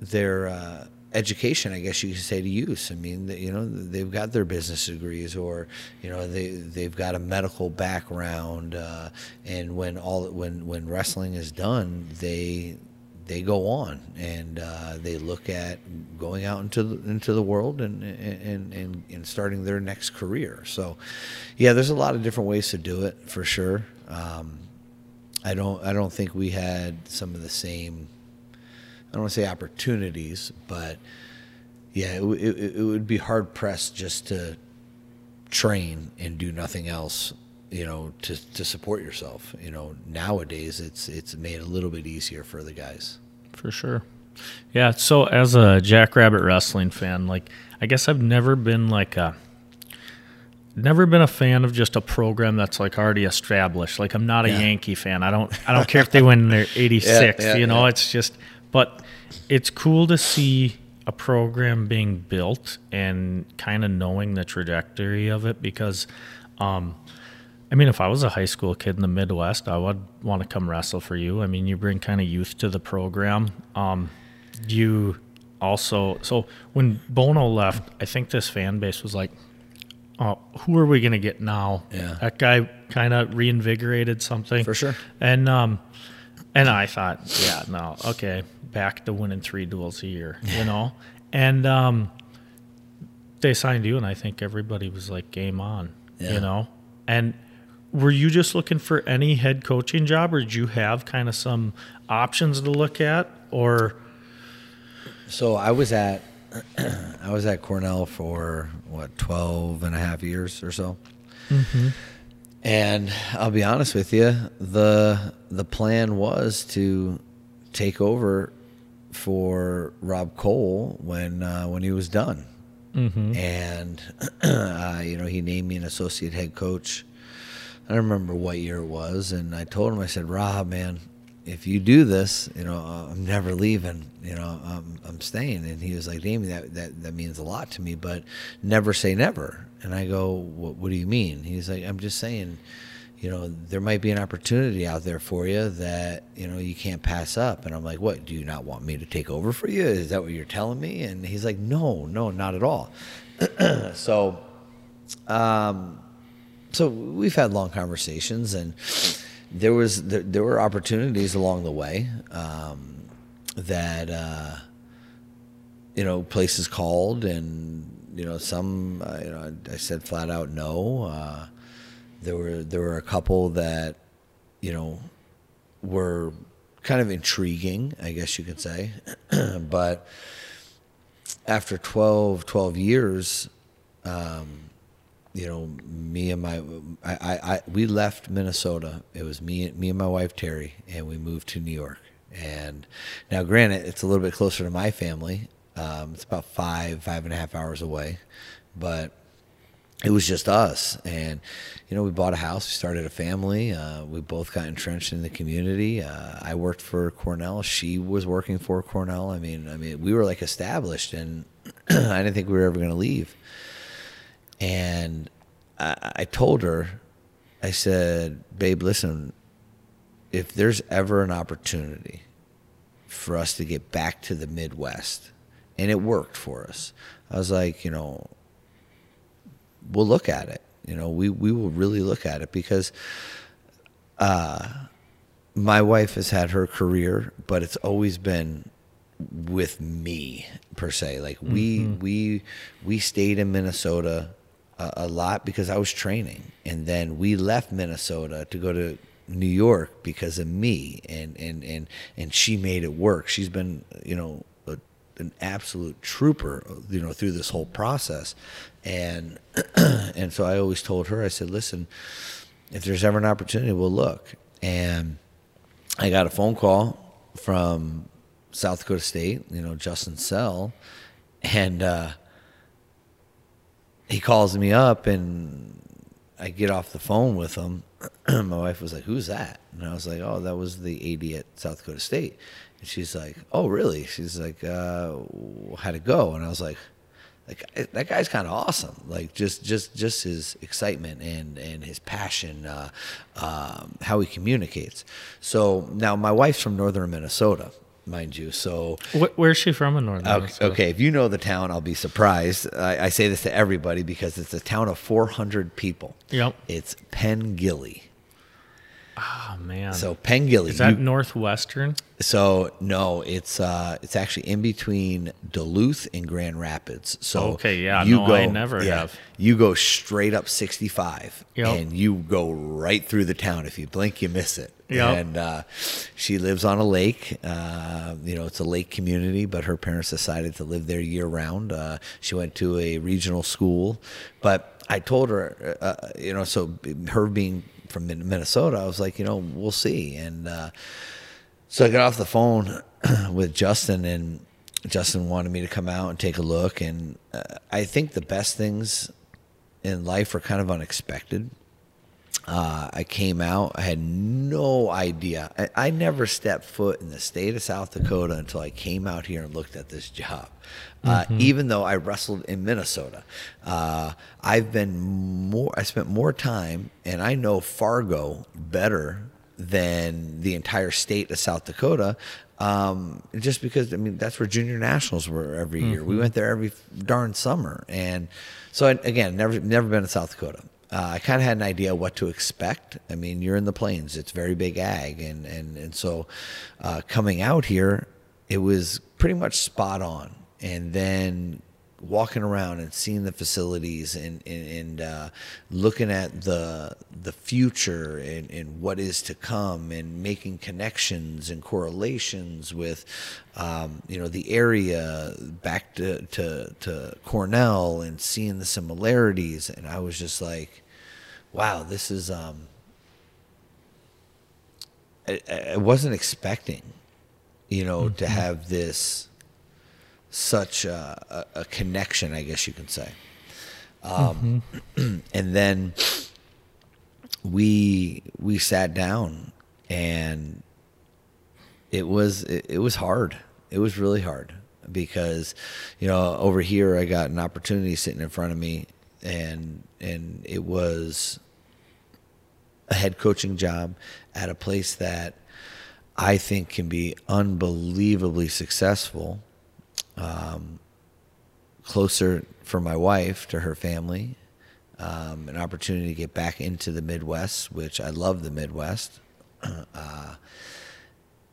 [SPEAKER 1] their uh, education, I guess you could say, to use. I mean, you know, they've got their business degrees, or you know, they they've got a medical background, uh, and when all when when wrestling is done, they they go on and uh, they look at going out into the, into the world and, and, and, and starting their next career. So, yeah, there's a lot of different ways to do it for sure. Um, I don't I don't think we had some of the same don't want to say opportunities, but yeah, it, it, it would be hard pressed just to train and do nothing else you know to to support yourself you know. Nowadays it's it's made a little bit easier for the guys.
[SPEAKER 3] For sure. Yeah so as a jackrabbit wrestling fan like i guess i've never been like a never been a fan of just a program that's like already established. Like i'm not a yeah. yankee fan. I don't i don't care if they win their 86th yeah, yeah, you know it's just but it's cool to see a program being built and kind of knowing the trajectory of it because um, I mean, if I was a high school kid in the Midwest, I would want to come wrestle for you. I mean, you bring kind of youth to the program. Um, you also, so when Bono left, I think this fan base was like, oh, who are we going to get now?
[SPEAKER 1] Yeah.
[SPEAKER 3] That guy kind of reinvigorated something.
[SPEAKER 1] For sure.
[SPEAKER 3] And, um, and I thought, yeah, no, okay, back to winning three duels a year, you know? And um, they signed you, and I think everybody was like, game on, yeah. you know? And were you just looking for any head coaching job, or did you have kind of some options to look at? Or.
[SPEAKER 1] So I was at. I was at Cornell for what 12 and a half years or so. Mm-hmm. And I'll be honest with you, the the plan was to take over for Rob Koll when uh, when he was done, mm-hmm. and uh, you know he named me an associate head coach. I don't remember what year it was, and I told him I said, Rob, man, if you do this, you know, uh, I'm never leaving. You know, I'm, I'm staying. And he was like, Damion, that, that, that means a lot to me, but never say never. And I go, what, what do you mean? He's like, I'm just saying, you know, there might be an opportunity out there for you that, you know, you can't pass up. And I'm like, what, do you not want me to take over for you? Is that what you're telling me? And he's like, no, no, not at all. so, um, so we've had long conversations and there was, there, there were opportunities along the way, um, that, uh, you know, places called and, you know, some, uh, you know, I said flat out no, uh, there were there were a couple that you know were kind of intriguing, I guess you could say. but after 12, 12 years, um, you know, me and my, I, I, I, we left Minnesota. It was me, me and my wife Terry, and we moved to New York. And now, granted, it's a little bit closer to my family. Um, it's about five, five and a half hours away, but it was just us. And you know we bought a house we started a family. Uh, we both got entrenched in the community. Uh, i worked for cornell. She was working for cornell. I mean i mean we were like established and i didn't think we were ever going to leave and I, I told her i said babe listen if there's ever an opportunity for us to get back to the midwest and it worked for us i was like you know we'll look at it. You know, we, we will really look at it because uh, my wife has had her career, but it's always been with me per se. Like we mm-hmm. we we stayed in Minnesota a, a, lot because I was training, and then we left Minnesota to go to New York because of me, and and and and she made it work. She's been you know an absolute trooper, you know, through this whole process. And and so I always told her, I said, listen, if there's ever an opportunity, we'll look. And I got a phone call from South Dakota State, you know, Justin Sell, and uh, he calls me up, and I get off the phone with him. My wife was like, "Who's that?" And I was like, "Oh, that was the AD at South Dakota State." And she's like, "Oh, really?" She's like, uh, "How'd it go?" And I was like, "Like that guy's kind of awesome. Like just just just his excitement and and his passion, uh, um, how he communicates." So now my wife's from northern Minnesota, mind you. So
[SPEAKER 3] where's she from in northern?
[SPEAKER 1] Okay, Minnesota? okay, if you know the town, I'll be surprised. I, I, say this to everybody because it's a town of 400 people.
[SPEAKER 3] Yep,
[SPEAKER 1] it's Pengilly.
[SPEAKER 3] Oh man!
[SPEAKER 1] So Pengilly
[SPEAKER 3] is that you, northwestern?
[SPEAKER 1] So no, it's uh, it's actually in between Duluth and Grand Rapids. So
[SPEAKER 3] okay, yeah, you no, go, I never yeah, have.
[SPEAKER 1] You go straight up 65, yep. and you go right through the town. If you blink, you miss it. Yep. And uh, she lives on a lake. Uh, you know, it's a lake community, but her parents decided to live there year round. Uh, she went to a regional school, but I told her, uh, you know, so her being from Minnesota, I was like, you know, we'll see. And uh, so I got off the phone with Justin, and Justin wanted me to come out and take a look. And uh, I think the best things in life are kind of unexpected. Uh, I came out. I had no idea. I, I, never stepped foot in the state of South Dakota until I came out here and looked at this job. Uh, mm-hmm. Even though I wrestled in Minnesota, uh, I've been more. I spent more time, and I know Fargo better than the entire state of South Dakota. Um, just because I mean that's where junior nationals were every year. Mm-hmm. We went there every darn summer, and so I, again, never never been to South Dakota. Uh, I kind of had an idea what to expect. I mean, you're in the plains; it's very big ag, and and and so uh, coming out here, it was pretty much spot on. And then walking around and seeing the facilities and and, and uh, looking at the the future and, and what is to come and making connections and correlations with um, you know the area back to, to to Cornell and seeing the similarities and I was just like wow this is um I, I wasn't expecting you know mm-hmm. to have this such a, a, a connection, I guess you can say. Um, mm-hmm. and then we we sat down and it was it, it was hard. It was really hard because you know over here I got an opportunity sitting in front of me, and and it was a head coaching job at a place that I think can be unbelievably successful. Um, closer for my wife to her family, um, an opportunity to get back into the Midwest, which I love the Midwest. Uh,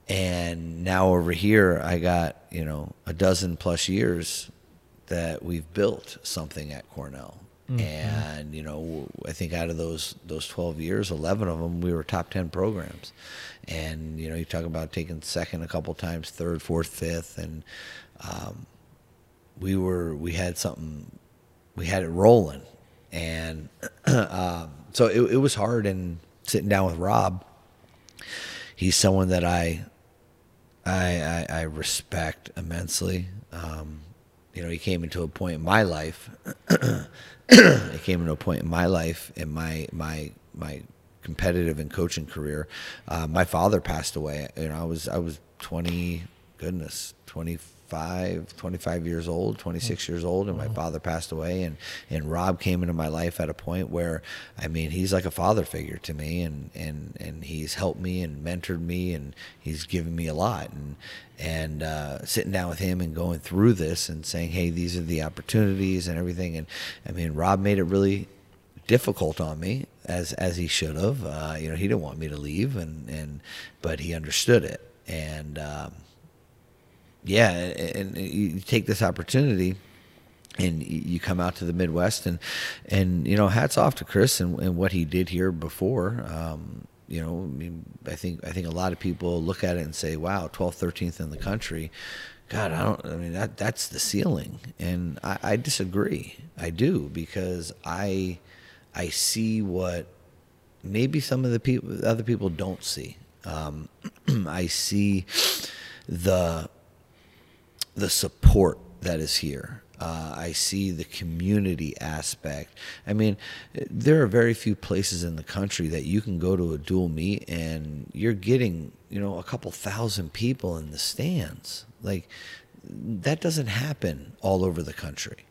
[SPEAKER 1] and now over here, I got you know a dozen plus years that we've built something at Cornell. Mm-hmm. And you know, I think out of those those twelve years, eleven of them we were top ten programs. And you know, you talk about taking second a couple times, third, fourth, fifth, and um, we were we had something, we had it rolling, and um, so it, it was hard. And sitting down with Rob, he's someone that I I, I, I respect immensely. Um, you know, he came into a point in my life. he came into a point in my life in my my my competitive and coaching career. Uh, my father passed away. You know, I was I was twenty, goodness, twenty 25, 25 years old, 26 years old, and my father passed away. And, and Rob came into my life at a point where, I mean, he's like a father figure to me, and, and, and he's helped me and mentored me, and he's given me a lot. And, and uh, sitting down with him and going through this and saying, hey, these are the opportunities and everything. And I mean, Rob made it really difficult on me as as he should have. Uh, you know, he didn't want me to leave, and and but he understood it, and um, yeah, and, you take this opportunity and you come out to the Midwest and and you know hats off to Chris and, and what he did here before. Um, you know, I mean, I think I think a lot of people look at it and say, "Wow, 12th, 13th in the country." God, I don't. I mean, that that's the ceiling, and I, I disagree. I do because I I see what maybe some of the people other people don't see. Um, I see the the support that is here. Uh, I see the community aspect. I mean, there are very few places in the country that you can go to a dual meet and you're getting, you know, a couple thousand people in the stands. Like, that doesn't happen all over the country.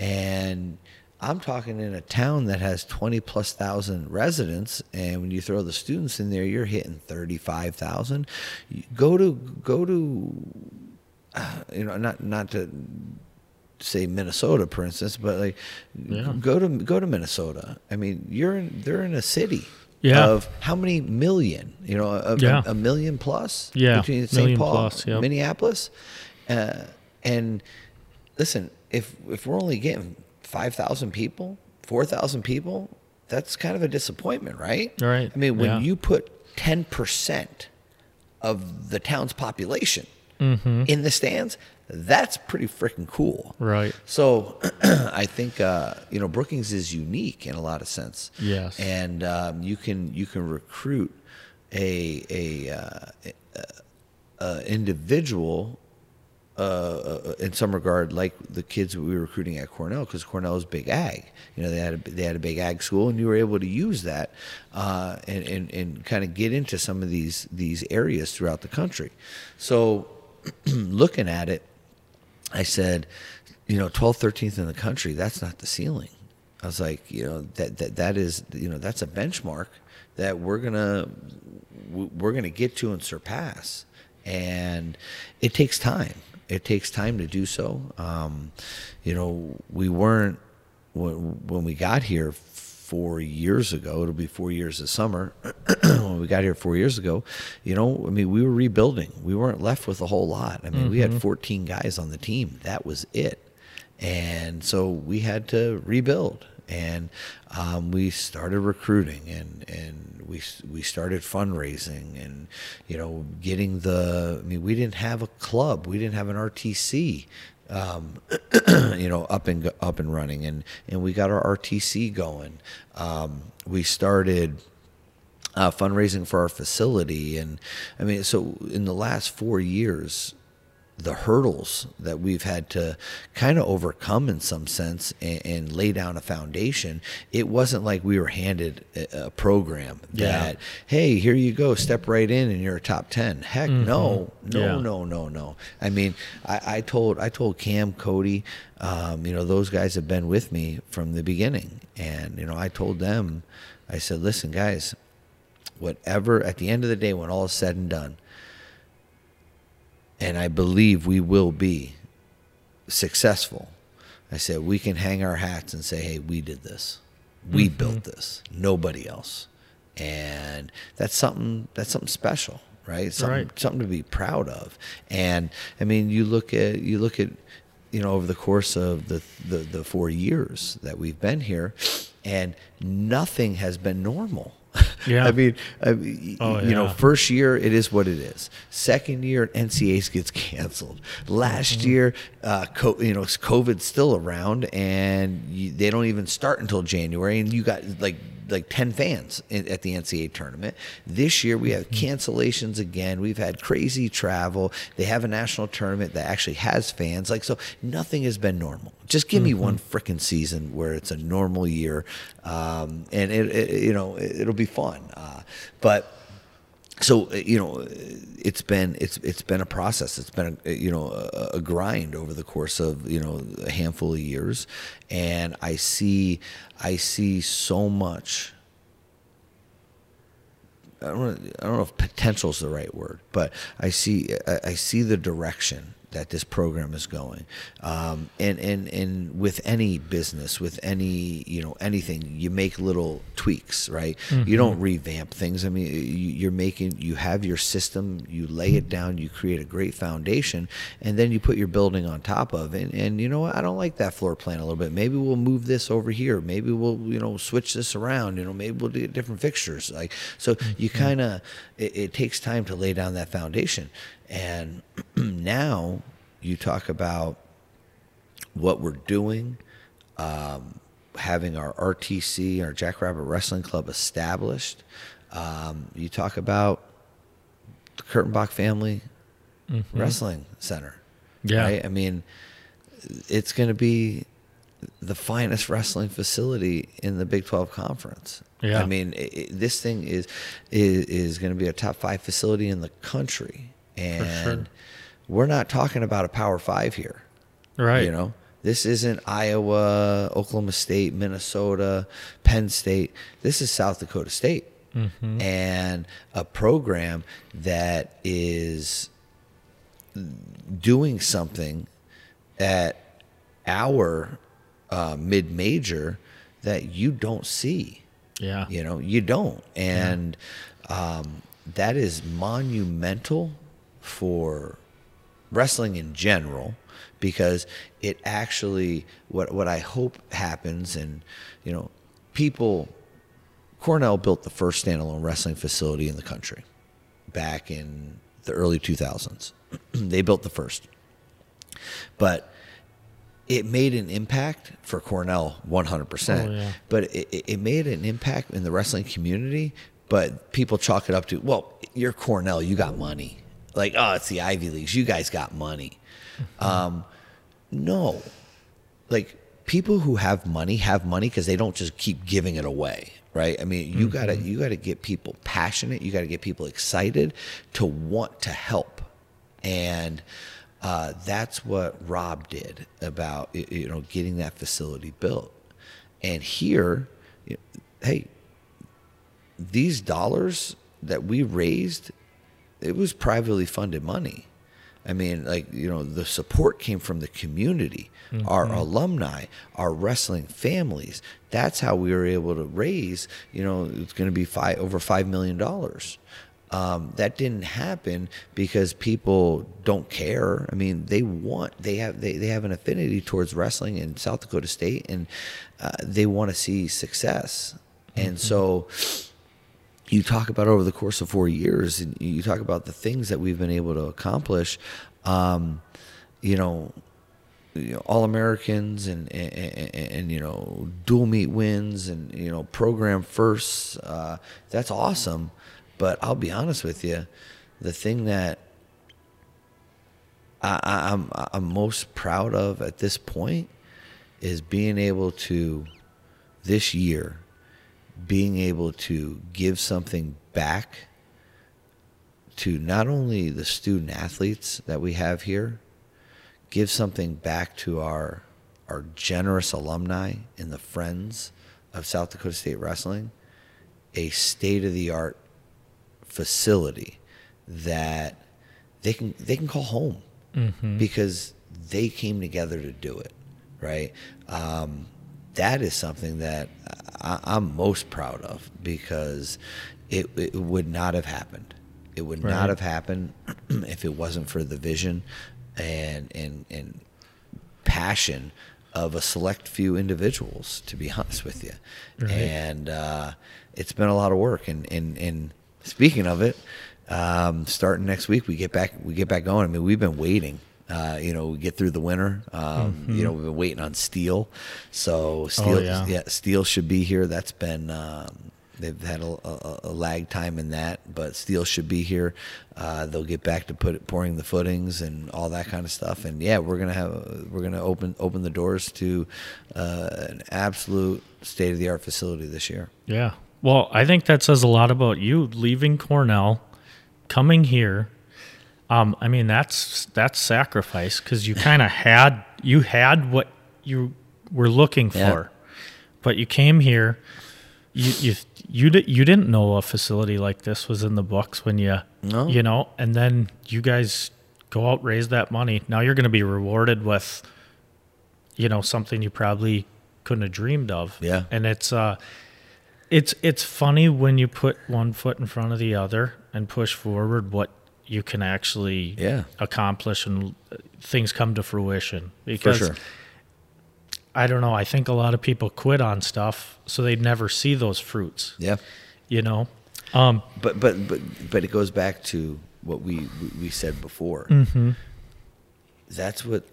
[SPEAKER 1] And I'm talking in a town that has 20 plus thousand residents, and when you throw the students in there, you're hitting 35,000. Go to go to you know, not not to say Minnesota, for instance, but like yeah. go to go to Minnesota. I mean, you're in, they're in a city. Yeah. Of how many million? You know, a, yeah. a, a million plus.
[SPEAKER 3] Yeah.
[SPEAKER 1] Between St. Paul, plus, yep. Minneapolis, uh, and listen, if if we're only getting five thousand people, four thousand people, that's kind of a disappointment, right?
[SPEAKER 3] Right.
[SPEAKER 1] I mean, when yeah. you put ten percent of the town's population mm-hmm. in the stands, that's pretty freaking cool.
[SPEAKER 3] Right.
[SPEAKER 1] So I think uh, you know Brookings is unique in a lot of sense.
[SPEAKER 3] Yes.
[SPEAKER 1] And um, you can you can recruit a a, uh, a, individual uh, uh, in some regard, like the kids we were recruiting at Cornell, because Cornell is big ag. You know, they had a, they had a big ag school, and you were able to use that uh, and, and, and kind of get into some of these these areas throughout the country. So looking at it, I said, you know, 12th, 13th in the country, that's not the ceiling. I was like, you know, that, that, that is, you know, that's a benchmark that we're going to, we're going to get to and surpass. And it takes time. It takes time to do so. Um, you know, we weren't, when, when we got here four years ago. It'll be four years this summer. when we got here four years ago, you know, I mean, we were rebuilding. We weren't left with a whole lot. I mean, mm-hmm. we had mm-hmm. 14 guys on the team. That was it. And so we had to rebuild. And um, we started recruiting and, and we, we started fundraising and, you know, getting the, I mean, we didn't have a club. We didn't have an RTC um, you know, up and up and running, and and we got our RTC going. Um, we started uh, fundraising for our facility, and I mean, so in the last four years, the hurdles that we've had to kind of overcome in some sense and, and, lay down a foundation. It wasn't like we were handed a, a program that, yeah. hey, here you go, step right in and you're a top 10. Heck mm-hmm. no, no, yeah. no, no, no. I mean, I, I, told, I told Cam, Cody, um, you know, those guys have been with me from the beginning. And, you know, I told them, I said, listen, guys, whatever, at the end of the day, when all is said and done, and I believe we will be successful. I said, we can hang our hats and say, hey, we did this. We mm-hmm. built this. Nobody else. And that's something that's something special, right? Something right. something to be proud of. And I mean, you look at you look at you know over the course of the the, the four years that we've been here, and nothing has been normal. Yeah. I mean, I mean oh, you yeah. know, first year it is what it is. Second year NCAAs gets canceled. Last mm-hmm. year, uh, co- you know, COVID's still around, and you, they don't even start until January, and you got like like 10 fans in, at the NCAA tournament. This year we have mm-hmm. cancellations again. We've had crazy travel. They have a national tournament that actually has fans. Like so nothing has been normal. Just give mm-hmm. me one freaking season where it's a normal year. Um, and it, it, you know, it, will be fun. Uh, but so uh, you know it's been it's it's been a process. It's been a, you know a, a, grind over the course of you know a handful of years. And i see i see so much I don't, I don't know if potential is the right word, but I see I, I see the direction that this program is going. Um, and, and, and with any business, with any, you know, anything, you make little tweaks, right? Mm-hmm. You don't revamp things. I mean, you're making, you have your system, you lay it down, you create a great foundation, and then you put your building on top of it. And, and you know what? I don't like that floor plan a little bit. Maybe we'll move this over here. Maybe we'll, you know, switch this around. You know, maybe we'll do different fixtures. Like, so mm-hmm. you kind of, it, it takes time to lay down that foundation. And now you talk about what we're doing, um, having our RTC, our Jackrabbit Wrestling Club established. Um, you talk about the Kurtenbach Family mm-hmm. Wrestling Center. Yeah. Right? I mean, it's going to be the finest wrestling facility in the Big 12 conference. Yeah. I mean, it, this thing is is, is going to be a top 5 facility in the country and sure. we're not talking about a Power Five here, right? You know, this isn't Iowa, Oklahoma State, Minnesota, Penn State. This is South Dakota State, mm-hmm. and a program that is doing something at our uh, mid major that you don't see. Yeah. You know, you don't. And yeah. um, that is monumental for wrestling in general because it actually what what I hope happens and you know people Cornell built the first standalone wrestling facility in the country back in the early 2000s. they built the first. But it made an impact for Cornell 100%. Oh, yeah. But it, it made an impact in the wrestling community, but people chalk it up to, well, you're Cornell, you got money like, oh, it's the Ivy Leagues. You guys got money. Mm-hmm. Um, no, like people who have money have money because they don't just keep giving it away, right? I mean, you mm-hmm. gotta you gotta get people passionate. You gotta get people excited to want to help, and uh, that's what Rob did about you know getting that facility built. And here, hey, these dollars that we raised it was privately funded money. I mean, like, you know, the support came from the community, mm-hmm. our alumni, our wrestling families. That's how we were able to raise, you know, it's going to be five, over $5 million. Um, that didn't happen because people don't care. I mean, they want, they have, they, they have an affinity towards wrestling in South Dakota State and uh, they want to see success. Mm-hmm. And so, you talk about over the course of four years, and you talk about the things that we've been able to accomplish. Um, you know, you know, all Americans and, and, and, and, you know dual meet wins and you know program first. Uh, that's awesome, but I'll be honest with you, the thing that I, I'm I'm most proud of at this point is being able to this year being able to give something back to not only the student athletes that we have here, give something back to our our generous alumni and the friends of South Dakota State Wrestling, a state of the art facility that they can they can call home because they came together to do it, right? Um, that is something that I, I'm most proud of because it, it would not have happened. It would
[SPEAKER 3] Right.
[SPEAKER 1] not have happened if it wasn't for the vision and and and passion of a select few individuals. To be honest with you,
[SPEAKER 3] Right.
[SPEAKER 1] and uh, it's been a lot of work. And and and speaking of it, um, starting next week we get back we get back going. I mean, we've been waiting. Uh, you know, we get through the winter. Um, You know, we've been waiting on steel. So steel,
[SPEAKER 3] yeah.
[SPEAKER 1] yeah, steel should be here. That's been um, they've had a, a, a lag time in that, but steel should be here. Uh, they'll get back to put pouring the footings and all that kind of stuff. And yeah, we're gonna have we're gonna open open the doors to uh, an absolute state of the art facility this year.
[SPEAKER 3] Yeah. Well, I think that says a lot about you leaving Cornell, coming here. Um, I mean, that's that's sacrifice because you kind of had you had what you were looking for,
[SPEAKER 1] Yeah.
[SPEAKER 3] but you came here. You you you di- you didn't know a facility like this was in the books when you
[SPEAKER 1] No.
[SPEAKER 3] you know, and then you guys go out raise that money. Now you're going to be rewarded with, you know, something you probably couldn't have dreamed of.
[SPEAKER 1] Yeah.
[SPEAKER 3] and it's uh it's it's funny when you put one foot in front of the other and push forward what you can actually
[SPEAKER 1] Yeah.
[SPEAKER 3] accomplish and uh, things come to fruition because
[SPEAKER 1] sure.
[SPEAKER 3] I don't know I think a lot of people quit on stuff so they'd never see those fruits
[SPEAKER 1] Yeah.
[SPEAKER 3] you know um
[SPEAKER 1] But but but but it goes back to what we we, said before. That's what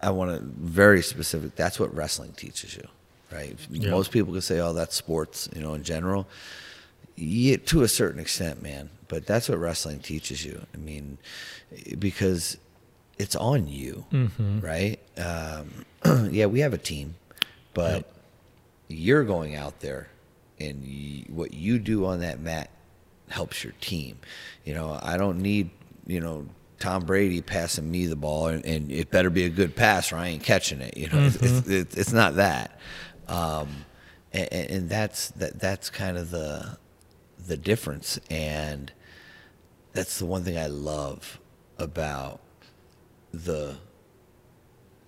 [SPEAKER 1] I want to very specific. That's what wrestling teaches you, right?
[SPEAKER 3] Yeah.
[SPEAKER 1] Most people can say, "Oh, that's sports," you know, in general. Yeah, to a certain extent, man. But that's what wrestling teaches you. I mean, because it's on you, right? Um, yeah, we have a team, but you're going out there and y what you do on that mat helps your team. You know, I don't need, you know, Tom Brady passing me the ball and, and it better be a good pass or I ain't catching it. You know, it's, it's, it's, it's not that. Um, and, and that's, that, that's kind of the, the difference. And that's the one thing I love about the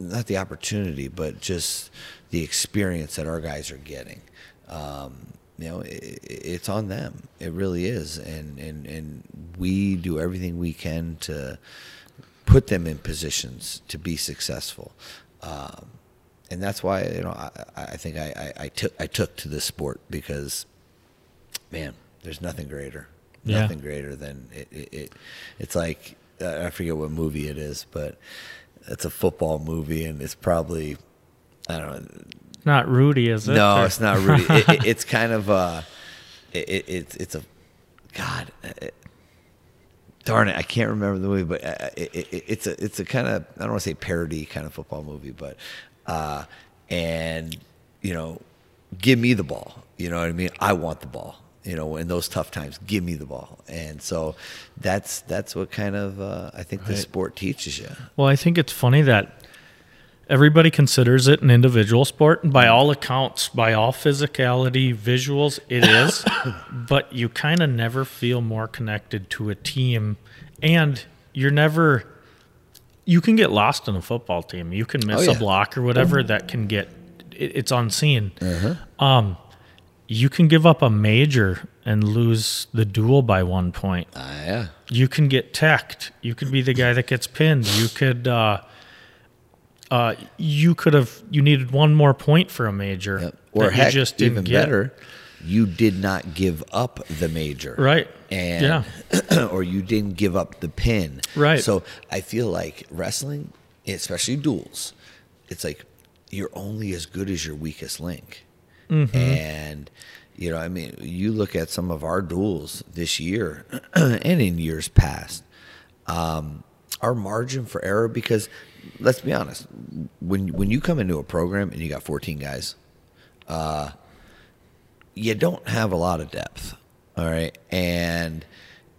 [SPEAKER 1] not the opportunity, but just the experience that our guys are getting. Um, you know, it, it's on them. It really is, and and and we do everything we can to put them in positions to be successful. Um, and that's why you know I, I think I, I, I took I took to this sport because, man, there's nothing greater,
[SPEAKER 3] Yeah.
[SPEAKER 1] nothing greater than it. it, it it's like uh, I forget what movie it is, but it's a football movie, and it's probably I don't know.
[SPEAKER 3] not Rudy is it
[SPEAKER 1] No,
[SPEAKER 3] Or-
[SPEAKER 1] it's not Rudy. it, it, it's kind of uh, it, it, it's it's a God. It, darn it, I can't remember the movie, but uh, it, it, it's a it's a kind of I don't want to say parody kind of football movie, but uh, and you know, give me the ball. You know what I mean? I want the ball. You know, in those tough times, give me the ball, and so that's that's what kind of uh, I think the sport teaches you.
[SPEAKER 3] Well, I think it's funny that everybody considers it an individual sport, and by all accounts, by all physicality, visuals, it is. but you kind of never feel more connected to a team, and you're never. You can get lost in a football team. You can miss
[SPEAKER 1] Oh, yeah.
[SPEAKER 3] a block or whatever that can get. It, it's unseen. Um, you can give up a major and lose the duel by one point
[SPEAKER 1] Ah, yeah,
[SPEAKER 3] you can get teched. You could be the guy that gets pinned. You could, uh, uh, you could have, you needed one more point for a major.
[SPEAKER 1] Yep. or heck,
[SPEAKER 3] you just didn't
[SPEAKER 1] even
[SPEAKER 3] get.
[SPEAKER 1] better, you did not give up the major,
[SPEAKER 3] Right.
[SPEAKER 1] and
[SPEAKER 3] yeah.
[SPEAKER 1] or you didn't give up the pin.
[SPEAKER 3] Right.
[SPEAKER 1] So I feel like wrestling, especially duels, it's like you're only as good as your weakest link.
[SPEAKER 3] Mm-hmm.
[SPEAKER 1] And you know, I mean, you look at some of our duels this year and in years past. Um, our margin for error because let's be honest, when when you come into a program and you got 14 guys, uh, you don't have a lot of depth. All right, and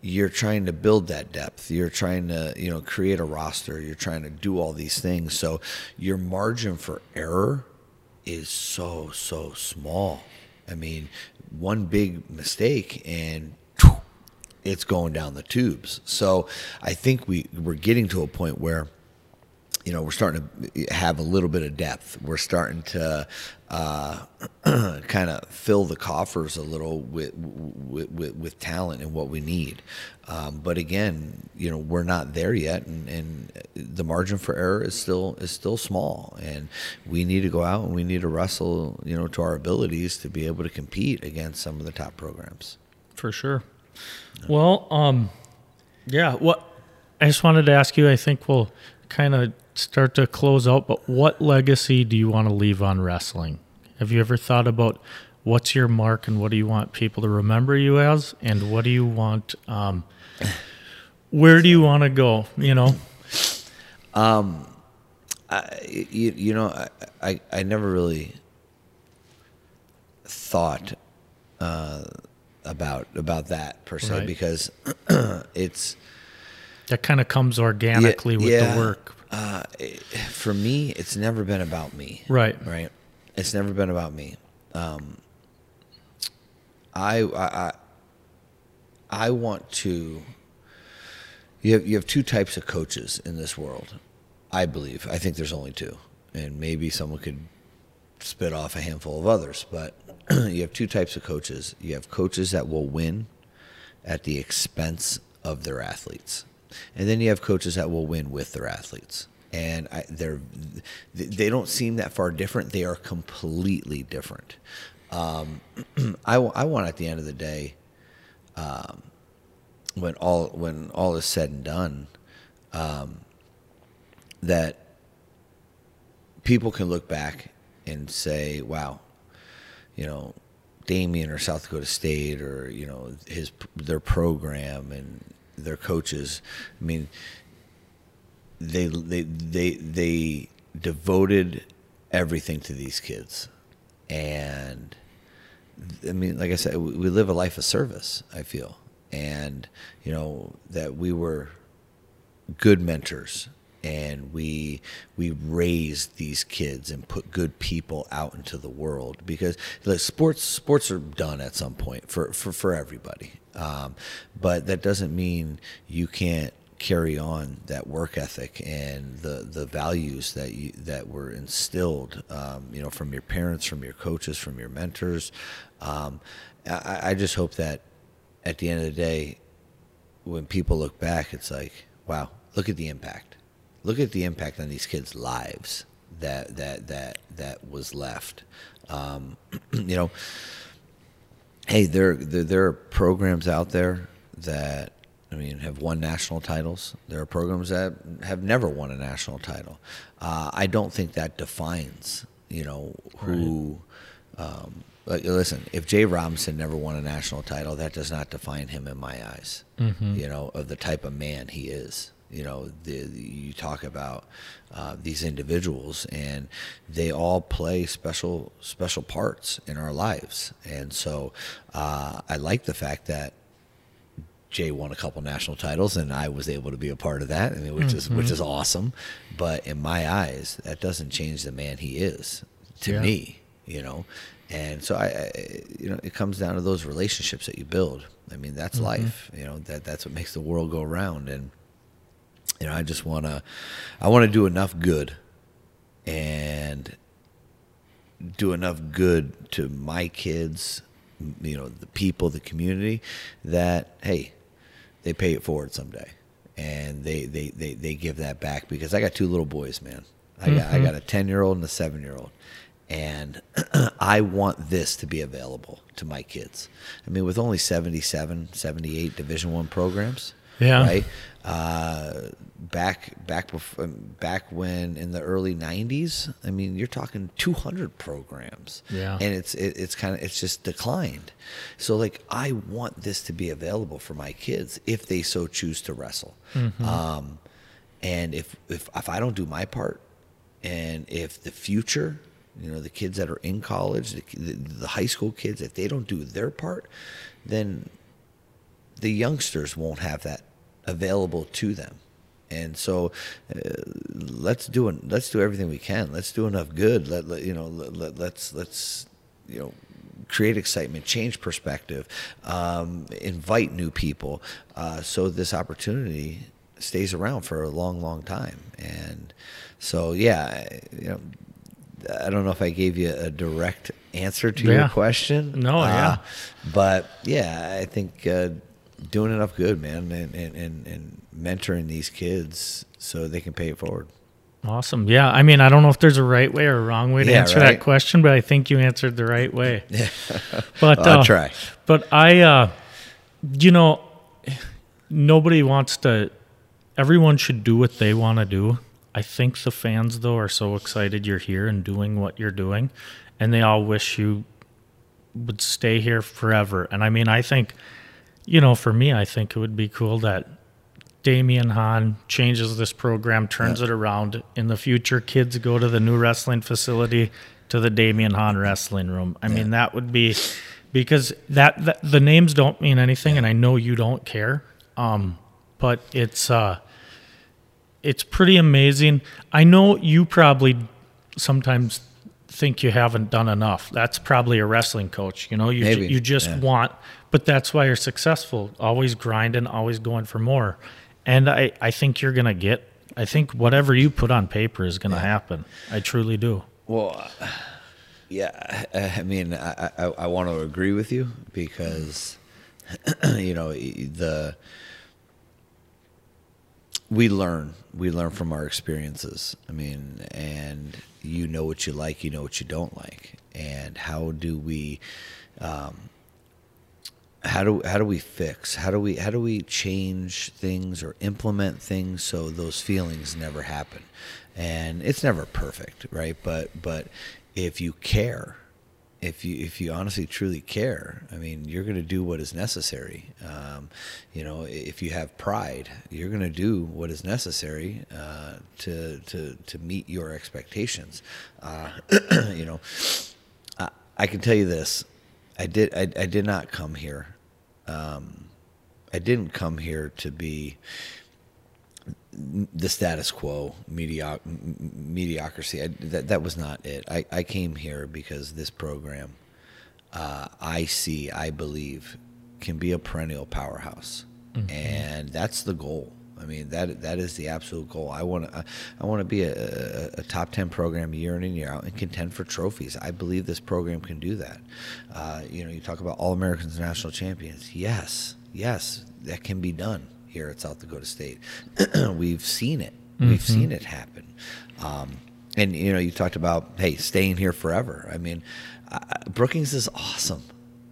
[SPEAKER 1] you're trying to build that depth. You're trying to, you know, create a roster. You're trying to do all these things. So your margin for error is so so small. I mean, one big mistake and it's going down the tubes. So I think we we're getting to a point where you know, we're starting to have a little bit of depth. We're starting to uh, kind of fill the coffers a little with, with, with, with talent and what we need. Um, but again, you know, we're not there yet, and, and, the margin for error is still is still small. And we need to go out and we need to wrestle, you know, to our abilities to be able to compete against some of the top programs.
[SPEAKER 3] For sure. Well, um, yeah. What I just wanted to ask you. I think we'll kind of start to close out, but what legacy do you want to leave on wrestling? Have you ever thought about what's your mark and what do you want people to remember you as, and what do you want? Um, where do you want to go? You know.
[SPEAKER 1] Um, I, you, you know, I, I, I never really thought uh, about about that per se
[SPEAKER 3] Right.
[SPEAKER 1] because it's
[SPEAKER 3] That kind of comes organically with
[SPEAKER 1] yeah.
[SPEAKER 3] the work.
[SPEAKER 1] Uh, for me. It's never been about me.
[SPEAKER 3] Right.
[SPEAKER 1] Right. It's never been about me. Um, I, I I I want to. You have you have two types of coaches in this world. I believe. I think there's only two, and maybe someone could spit off a handful of others. But you have two types of coaches. You have coaches that will win at the expense of their athletes, and then you have coaches that will win with their athletes. And I, they're they don't seem that far different. They are completely different. Um, I, I want at the end of the day, um, when all when all is said and done, um, that people can look back and say, "Wow, you know, Damion or South Dakota State or you know his their program and their coaches. I mean, they they they they devoted everything to these kids, and I mean, like I said, we live a life of service. I feel, and you know that we were good mentors and we we raised these kids and put good people out into the world because look, sports sports are done at some point for for, for everybody um, but that doesn't mean you can't carry on that work ethic and the the values that you that were instilled um, you know from your parents from your coaches from your mentors um, I, I just hope that at the end of the day when people look back, it's like, wow, look at the impact. Look at the impact on these kids' lives that that that that was left. Um, you know, hey, there, there there are programs out there that I mean have won national titles. There are programs that have never won a national title. Uh, I don't think that defines you know who. Um, like, listen, if J Robinson never won a national title, that does not define him in my eyes. You know, of the type of man he is. You know, the, you talk about uh, these individuals, and they all play special special parts in our lives. And so, uh, I like the fact that J won a couple national titles, and I was able to be a part of that, I mean, which is which is awesome. But in my eyes, that doesn't change the man he is to
[SPEAKER 3] Yeah.
[SPEAKER 1] me, you know. And so I, I, you know, it comes down to those relationships that you build. I mean, that's life. You know that that's what makes the world go round. And you know, I just wanna, I want to do enough good, and do enough good to my kids, you know, the people, the community, that hey, they pay it forward someday, and they they they, they give that back because I got two little boys, man. I got I mm-hmm. got a ten year old and a seven year old, and I want this to be available to my kids. I mean, with only 77, 78 Division One programs,
[SPEAKER 3] Yeah.
[SPEAKER 1] right? Uh, back back before, back when in the early '90s, I mean, you're talking 200 programs,
[SPEAKER 3] Yeah.
[SPEAKER 1] and it's it, it's kind of it's just declined. So like, I want this to be available for my kids if they so choose to wrestle. Um, And if if if I don't do my part, and if the future, you know, the kids that are in college, the, the high school kids, if they don't do their part, then the youngsters won't have that available to them. And so, uh, let's do it. Let's do everything we can. Let's do enough good. Let, let you know. Let, let, let's let's you know create excitement, change perspective, um, invite new people, uh, so this opportunity stays around for a long, long time. And so, yeah, you know, I don't know if I gave you a direct answer to
[SPEAKER 3] Yeah.
[SPEAKER 1] your question.
[SPEAKER 3] No, yeah.
[SPEAKER 1] Uh, but yeah, I think uh, doing enough good, man, and, and, and, and mentoring these kids so they can pay it forward.
[SPEAKER 3] Awesome. Yeah. I mean, I don't know if there's a right way or a wrong way to
[SPEAKER 1] Yeah,
[SPEAKER 3] answer
[SPEAKER 1] right.
[SPEAKER 3] that question, but I think you answered the right way. Yeah. but
[SPEAKER 1] I'll
[SPEAKER 3] uh,
[SPEAKER 1] try.
[SPEAKER 3] But I, uh, you know, nobody wants to. Everyone should do what they want to do. I think the fans, though, are so excited you're here and doing what you're doing, and they all wish you would stay here forever. And I mean, I think, you know, for me, I think it would be cool that Damion Hahn changes this program, turns it around. In the future, kids go to the new wrestling facility to the Damion Hahn wrestling room. I mean, that would be because that, that the names don't mean anything, and I know you don't care. Um, but it's uh, it's pretty amazing. I know you probably sometimes think you haven't done enough. That's probably a wrestling coach. You know, you you just
[SPEAKER 1] yeah.
[SPEAKER 3] want, but that's why you're successful. Always grinding, always going for more. And I I think you're gonna get. I think whatever you put on paper is gonna happen. I truly do.
[SPEAKER 1] Well, yeah, I I mean, I, I, I want to agree with you because, you know, the we learn we learn from our experiences. I mean, and you know what you like, you know what you don't like, and how do we, um, how do how do we fix? How do we how do we change things or implement things so those feelings never happen? And it's never perfect, right? But but if you care, if you if you honestly truly care, I mean, you're going to do what is necessary. Um, you know, if you have pride, you're going to do what is necessary uh, to to to meet your expectations. Uh, you know, I, I can tell you this: I did I, I did not come here. Um, I didn't come here to be the status quo, medioc- mediocrity. I, that that was not it. I, I came here because this program, uh, I see, I believe, can be a perennial powerhouse, and that's the goal. I mean that that is the absolute goal. I want to I want to be a, a, a top ten program year in and year out and contend for trophies. I believe this program can do that. Uh, you know, you talk about all Americans, national champions. Yes, yes, that can be done here at South Dakota State. We've seen it. We've seen it happen. Um, and you know, you talked about hey, staying here forever. I mean, uh, Brookings is awesome.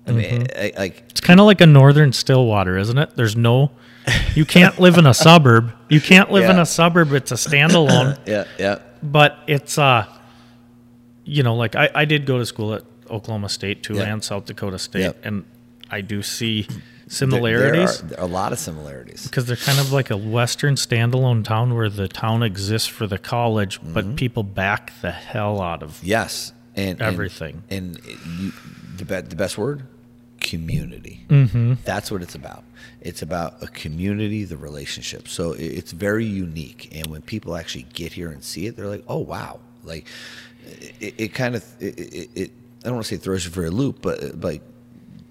[SPEAKER 1] I mean, I, like
[SPEAKER 3] It's kind of like a northern Stillwater, isn't it? There's no, you can't live in a suburb. You can't live in a suburb. It's a standalone.
[SPEAKER 1] yeah, yeah,
[SPEAKER 3] but it's uh you know like i, I did go to school at oklahoma state too
[SPEAKER 1] Yeah.
[SPEAKER 3] and south dakota state
[SPEAKER 1] Yep.
[SPEAKER 3] and i do see similarities
[SPEAKER 1] There are, there are a lot of similarities.
[SPEAKER 3] because they're kind of like a western standalone town where the town exists for the college
[SPEAKER 1] Mm-hmm.
[SPEAKER 3] but people back the hell out of
[SPEAKER 1] Yes, and and-
[SPEAKER 3] Everything.
[SPEAKER 1] And, you, the be, the best word, community. Mm-hmm. That's what it's about. It's about a community, the relationship. So it's very unique. And when people actually get here and see it, they're like, "Oh wow!" Like it, it kind of it, it, it. I don't want to say throws you for a loop, but uh, like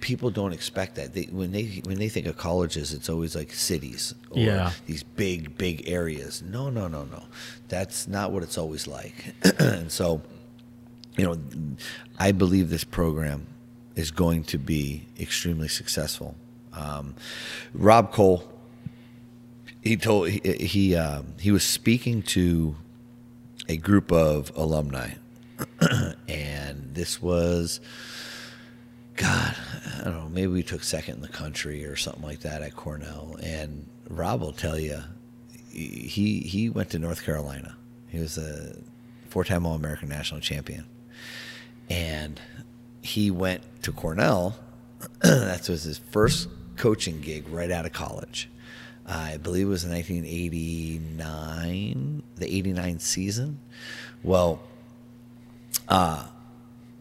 [SPEAKER 1] people don't expect that. They when they when they think of colleges, it's always like cities or
[SPEAKER 3] Yeah.
[SPEAKER 1] these big big areas. No, no, no, no. That's not what it's always like. and so, you know, I believe this program is going to be extremely successful. Um, Rob Koll, he told he he, um, he was speaking to a group of alumni, and this was. God, I don't know. Maybe we took second in the country or something like that at Cornell. And Rob will tell you, he he went to North Carolina. He was a four-time All-American national champion, and he went to Cornell. that was his first coaching gig right out of college. I believe it was in 1989, the 89 season. Well, uh,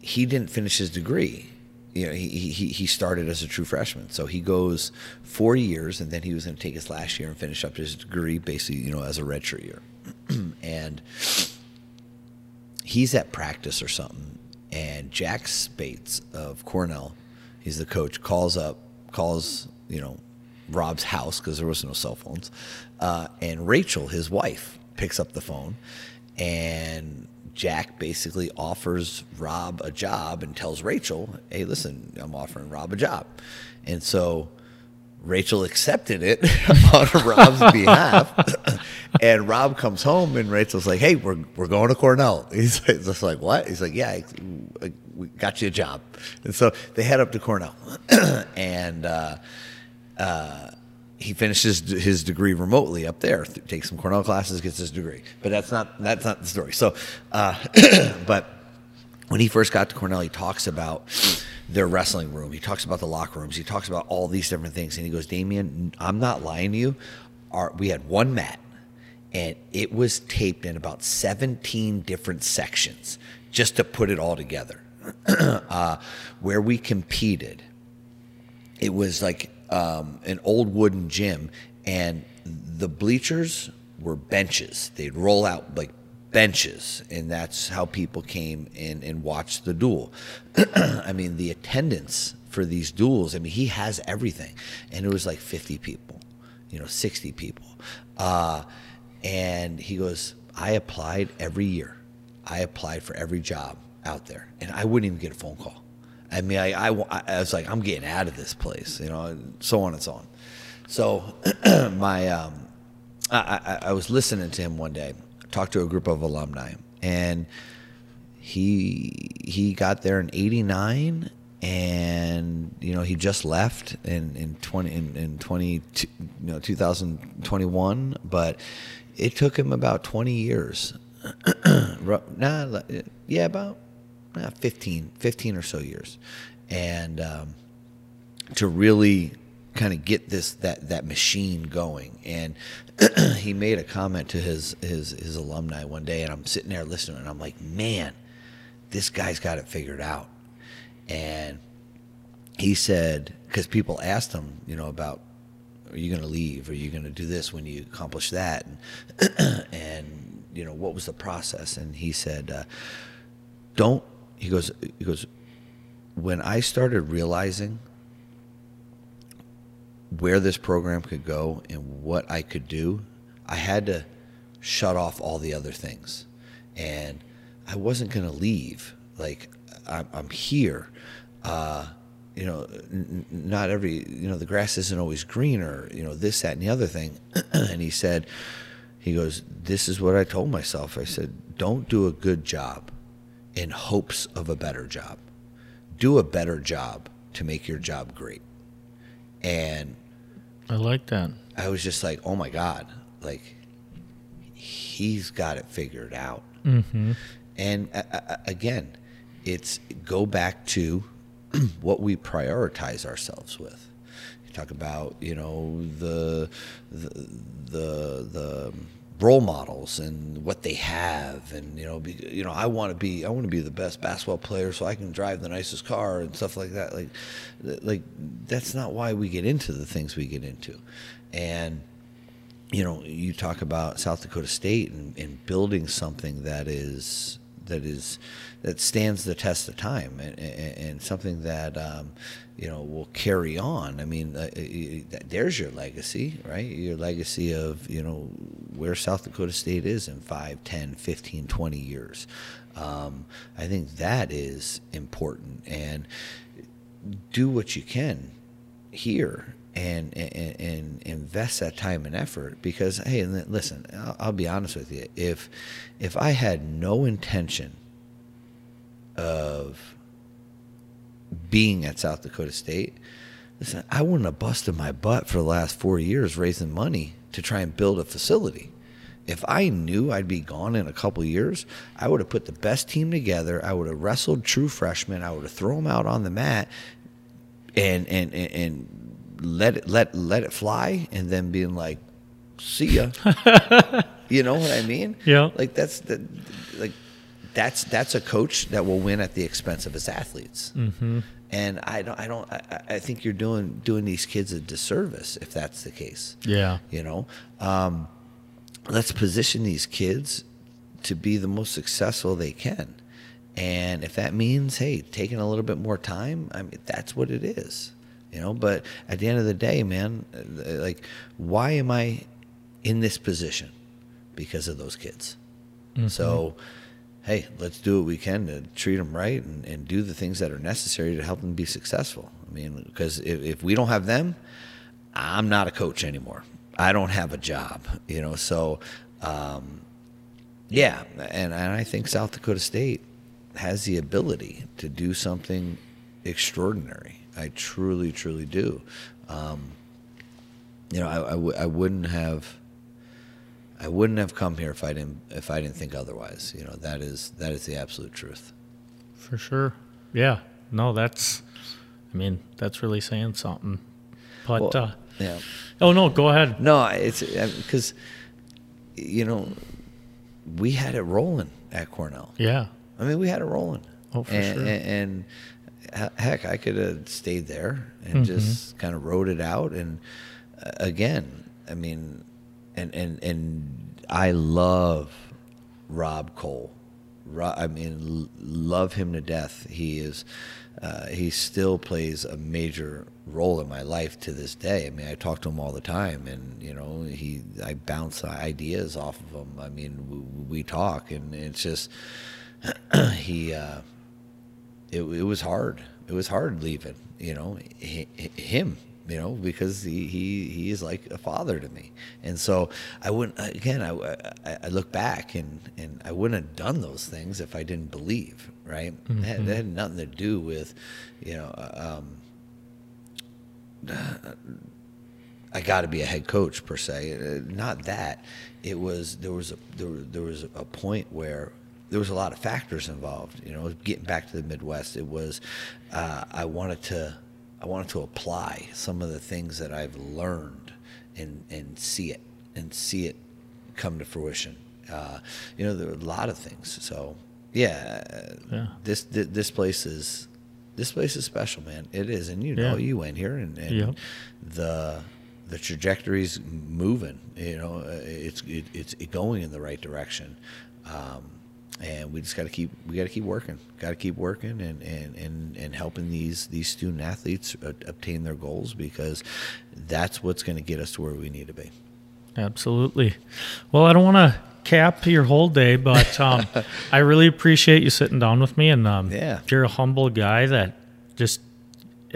[SPEAKER 1] he didn't finish his degree. You know, he, he, he started as a true freshman. So he goes four years, and then he was going to take his last year and finish up his degree, basically, you know, as a redshirt year. and he's at practice or something, and Jack Spates of Cornell, he's the coach, calls up, calls, you know, Rob's house because there was no cell phones. Uh, and Rachel, his wife, picks up the phone, and Jack basically offers Rob a job and tells Rachel, "Hey, listen, I'm offering Rob a job," and so Rachel accepted it on Rob's behalf. and Rob comes home, and Rachel's like, "Hey, we're we're going to Cornell." He's just like, "What?" He's like, "Yeah, we got you a job." And so they head up to Cornell, and. Uh, uh, he finishes his degree remotely up there. Takes some Cornell classes, gets his degree. But that's not that's not the story. So, uh, but when he first got to Cornell, he talks about their wrestling room. He talks about the locker rooms. He talks about all these different things. And he goes, Damion, I'm not lying to you. Our, we had one mat, and it was taped in about 17 different sections just to put it all together. uh, where we competed, it was like um, an old wooden gym, and the bleachers were benches. They'd roll out like benches, and that's how people came in and watched the duel. I mean, the attendance for these duels. I mean, he has everything, and it was like 50 people, you know, 60 people, uh, and he goes, "I applied every year. I applied for every job out there, and I wouldn't even get a phone call." I mean, I, I, I was like, I'm getting out of this place, you know, so on and so on. So my, um, I, I, I was listening to him one day, talked to a group of alumni, and he he got there in '89, and you know he just left in in 20 in, in 20 you know 2021, but it took him about 20 years. nah, yeah, about uh, 15, 15 or so years, and um, to really kind of get this that that machine going. And he made a comment to his his his alumni one day, and I'm sitting there listening, and I'm like, man, this guy's got it figured out. And he said, because people asked him, you know, about are you going to leave? Are you going to do this when you accomplish that? And, and you know, what was the process? And he said, uh, don't he goes he goes when I started realizing where this program could go and what I could do, I had to shut off all the other things. And I wasn't going to leave. Like, I'm, I'm here. Uh, you know, n- not every, you know, the grass isn't always greener, you know, this, that, and the other thing. and he said, he goes, This is what I told myself. I said, Don't do a good job in hopes of a better job. Do a better job to make your job great. And
[SPEAKER 3] I like that.
[SPEAKER 1] I was just like, oh my God, like he's got it figured out.
[SPEAKER 3] Mm-hmm.
[SPEAKER 1] And uh, uh again, it's go back to what we prioritize ourselves with. You talk about, you know, the, the, the, the, role models and what they have and you know be, you know I want to be I want to be the best basketball player so I can drive the nicest car and stuff like that. Like like that's not why we get into the things we get into. And you know you talk about South Dakota State and, and building something that is that is that stands the test of time and, and, and something that um, you know will carry on. I mean, uh, there's your legacy, right? Your legacy of you know where South Dakota State is in 5, 10, 15, 20 years. Um, I think that is important and do what you can here and, and, and invest that time and effort because hey listen I'll, I'll be honest with you if if I had no intention of being at South Dakota State, listen, I wouldn't have busted my butt for the last four years raising money to try and build a facility. If I knew I'd be gone in a couple years, I would have put the best team together. I would have wrestled true freshmen. I would have thrown them out on the mat and and and, and let it let let it fly, and then being like, "See ya." you know what I mean?
[SPEAKER 3] Yeah.
[SPEAKER 1] Like that's the like that's that's a coach that will win at the expense of his athletes. Mm-hmm. And I don't I don't I, I think you're doing doing these kids a disservice if that's the case.
[SPEAKER 3] Yeah.
[SPEAKER 1] You know, um, let's position these kids to be the most successful they can. And if that means, hey, taking a little bit more time, I mean, that's what it is, you know. But at the end of the day, man, uh, like, why am I in this position? Because of those kids. So, hey, let's do what we can to treat them right and, and do the things that are necessary to help them be successful. I mean, because if, if we don't have them, I'm not a coach anymore. I don't have a job, you know. So, um, yeah, and, and I think South Dakota State has the ability to do something extraordinary. I truly, truly do. Um, you know, I, I, w- I wouldn't have. I wouldn't have come here if I didn't if I didn't think otherwise. You know that is that is the absolute truth.
[SPEAKER 3] For sure. Yeah. No, that's. I mean, that's really saying something. But
[SPEAKER 1] Well,
[SPEAKER 3] uh,
[SPEAKER 1] yeah.
[SPEAKER 3] oh no, go ahead.
[SPEAKER 1] No, it's because you know we had it rolling at Cornell.
[SPEAKER 3] Yeah.
[SPEAKER 1] I mean, we had it rolling.
[SPEAKER 3] Oh, for
[SPEAKER 1] and,
[SPEAKER 3] sure.
[SPEAKER 1] And, and heck, I could have stayed there and
[SPEAKER 3] Mm-hmm.
[SPEAKER 1] just kind of rode it out. And uh, again, I mean, and and and I love Rob Koll. Ro- I mean, love him to death. He is. Uh, he still plays a major role in my life to this day. I mean, I talk to him all the time, and you know, he I bounce ideas off of him. I mean, we, we talk, and it's just he. Uh, it, it was hard. It was hard leaving. You know, hi- hi- him. You know, because he, he he is like a father to me, and so I wouldn't. Again, I, I, I look back and and I wouldn't have done those things if I didn't believe. Right? That, had, that had nothing to do with, you know. Um, I got to be a head coach per se. Uh, Not that. It was there was a there, there was a point where there was a lot of factors involved. You know, getting back to the Midwest, it was uh, I wanted to I wanted to apply some of the things that I've learned and and see it and see it come to fruition. Uh, you know, there were a lot of things. So yeah, uh,
[SPEAKER 3] Yeah.
[SPEAKER 1] this thi- this place is this place is special, man. It is, and you know,
[SPEAKER 3] Yeah.
[SPEAKER 1] you went here, and, and
[SPEAKER 3] Yep.
[SPEAKER 1] the the trajectory's moving. You know, uh, it's it, it's going in the right direction, um, and we just got to keep we got to keep working. Got to keep working and, and, and, and helping these these student athletes obtain their goals because that's what's going to get us to where we need to be.
[SPEAKER 3] Absolutely. Well, I don't want to cap your whole day, but um, I really appreciate you sitting down with me. And um,
[SPEAKER 1] Yeah.
[SPEAKER 3] you're a humble guy that just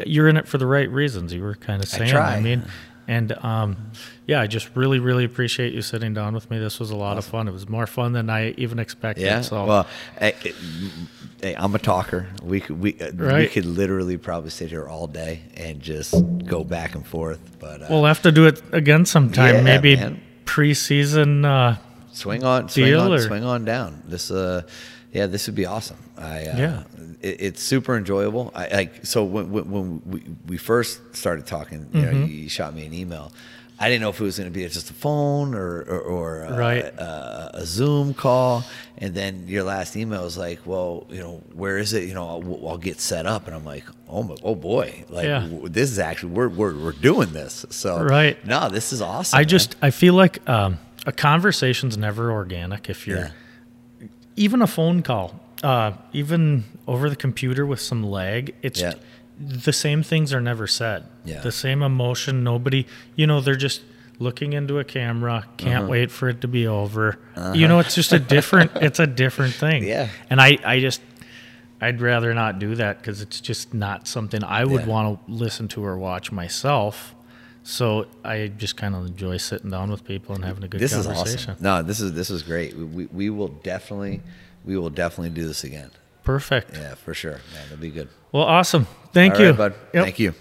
[SPEAKER 3] you're in it for the right reasons. You were kind of saying.
[SPEAKER 1] try.
[SPEAKER 3] mean, and um, yeah, I just really, really appreciate you sitting down with me. This was a lot of fun. It was more fun than I even expected.
[SPEAKER 1] Yeah.
[SPEAKER 3] So
[SPEAKER 1] Well, hey, hey, I'm a talker. We could we uh, we could literally probably sit here all day and just go back and forth. But uh,
[SPEAKER 3] we'll have to do it again sometime.
[SPEAKER 1] Yeah,
[SPEAKER 3] Maybe
[SPEAKER 1] man.
[SPEAKER 3] preseason. Uh,
[SPEAKER 1] swing on swing on,
[SPEAKER 3] or-
[SPEAKER 1] swing on down this uh yeah this would be awesome i uh,
[SPEAKER 3] Yeah.
[SPEAKER 1] it, it's super enjoyable i like so when, when, when we, we first started talking you
[SPEAKER 3] Mm-hmm.
[SPEAKER 1] you, you shot me an email i didn't know if it was going to be just a phone or or, or uh,
[SPEAKER 3] Right.
[SPEAKER 1] uh, a zoom call and then your last email was like well you know where is it you know i'll, I'll get set up and i'm like oh my, oh boy like
[SPEAKER 3] Yeah.
[SPEAKER 1] w- this is actually we're, we're we're doing this so
[SPEAKER 3] Right.
[SPEAKER 1] no this is awesome
[SPEAKER 3] I
[SPEAKER 1] man.
[SPEAKER 3] just I feel like um, a conversation's never organic if you're
[SPEAKER 1] yeah
[SPEAKER 3] even a phone call, uh, even over the computer with some lag, it's
[SPEAKER 1] Yeah.
[SPEAKER 3] the same things are never said.
[SPEAKER 1] Yeah.
[SPEAKER 3] The same emotion. Nobody, you know, they're just looking into a camera. Can't
[SPEAKER 1] Uh-huh.
[SPEAKER 3] wait for it to be over. You know, it's just a different. it's a different thing.
[SPEAKER 1] Yeah.
[SPEAKER 3] And I, I just, I'd rather not do that because it's just not something I would
[SPEAKER 1] Yeah.
[SPEAKER 3] want to listen to or watch myself. So I just kind of enjoy sitting down with people and having a good
[SPEAKER 1] this is
[SPEAKER 3] conversation.
[SPEAKER 1] awesome. No, this is this is great. We, we, we will definitely we will definitely do this again.
[SPEAKER 3] Perfect.
[SPEAKER 1] Yeah, for sure. Man, that'll be good.
[SPEAKER 3] Well, awesome. Thank
[SPEAKER 1] All
[SPEAKER 3] you,
[SPEAKER 1] right, bud.
[SPEAKER 3] Yep.
[SPEAKER 1] Thank you.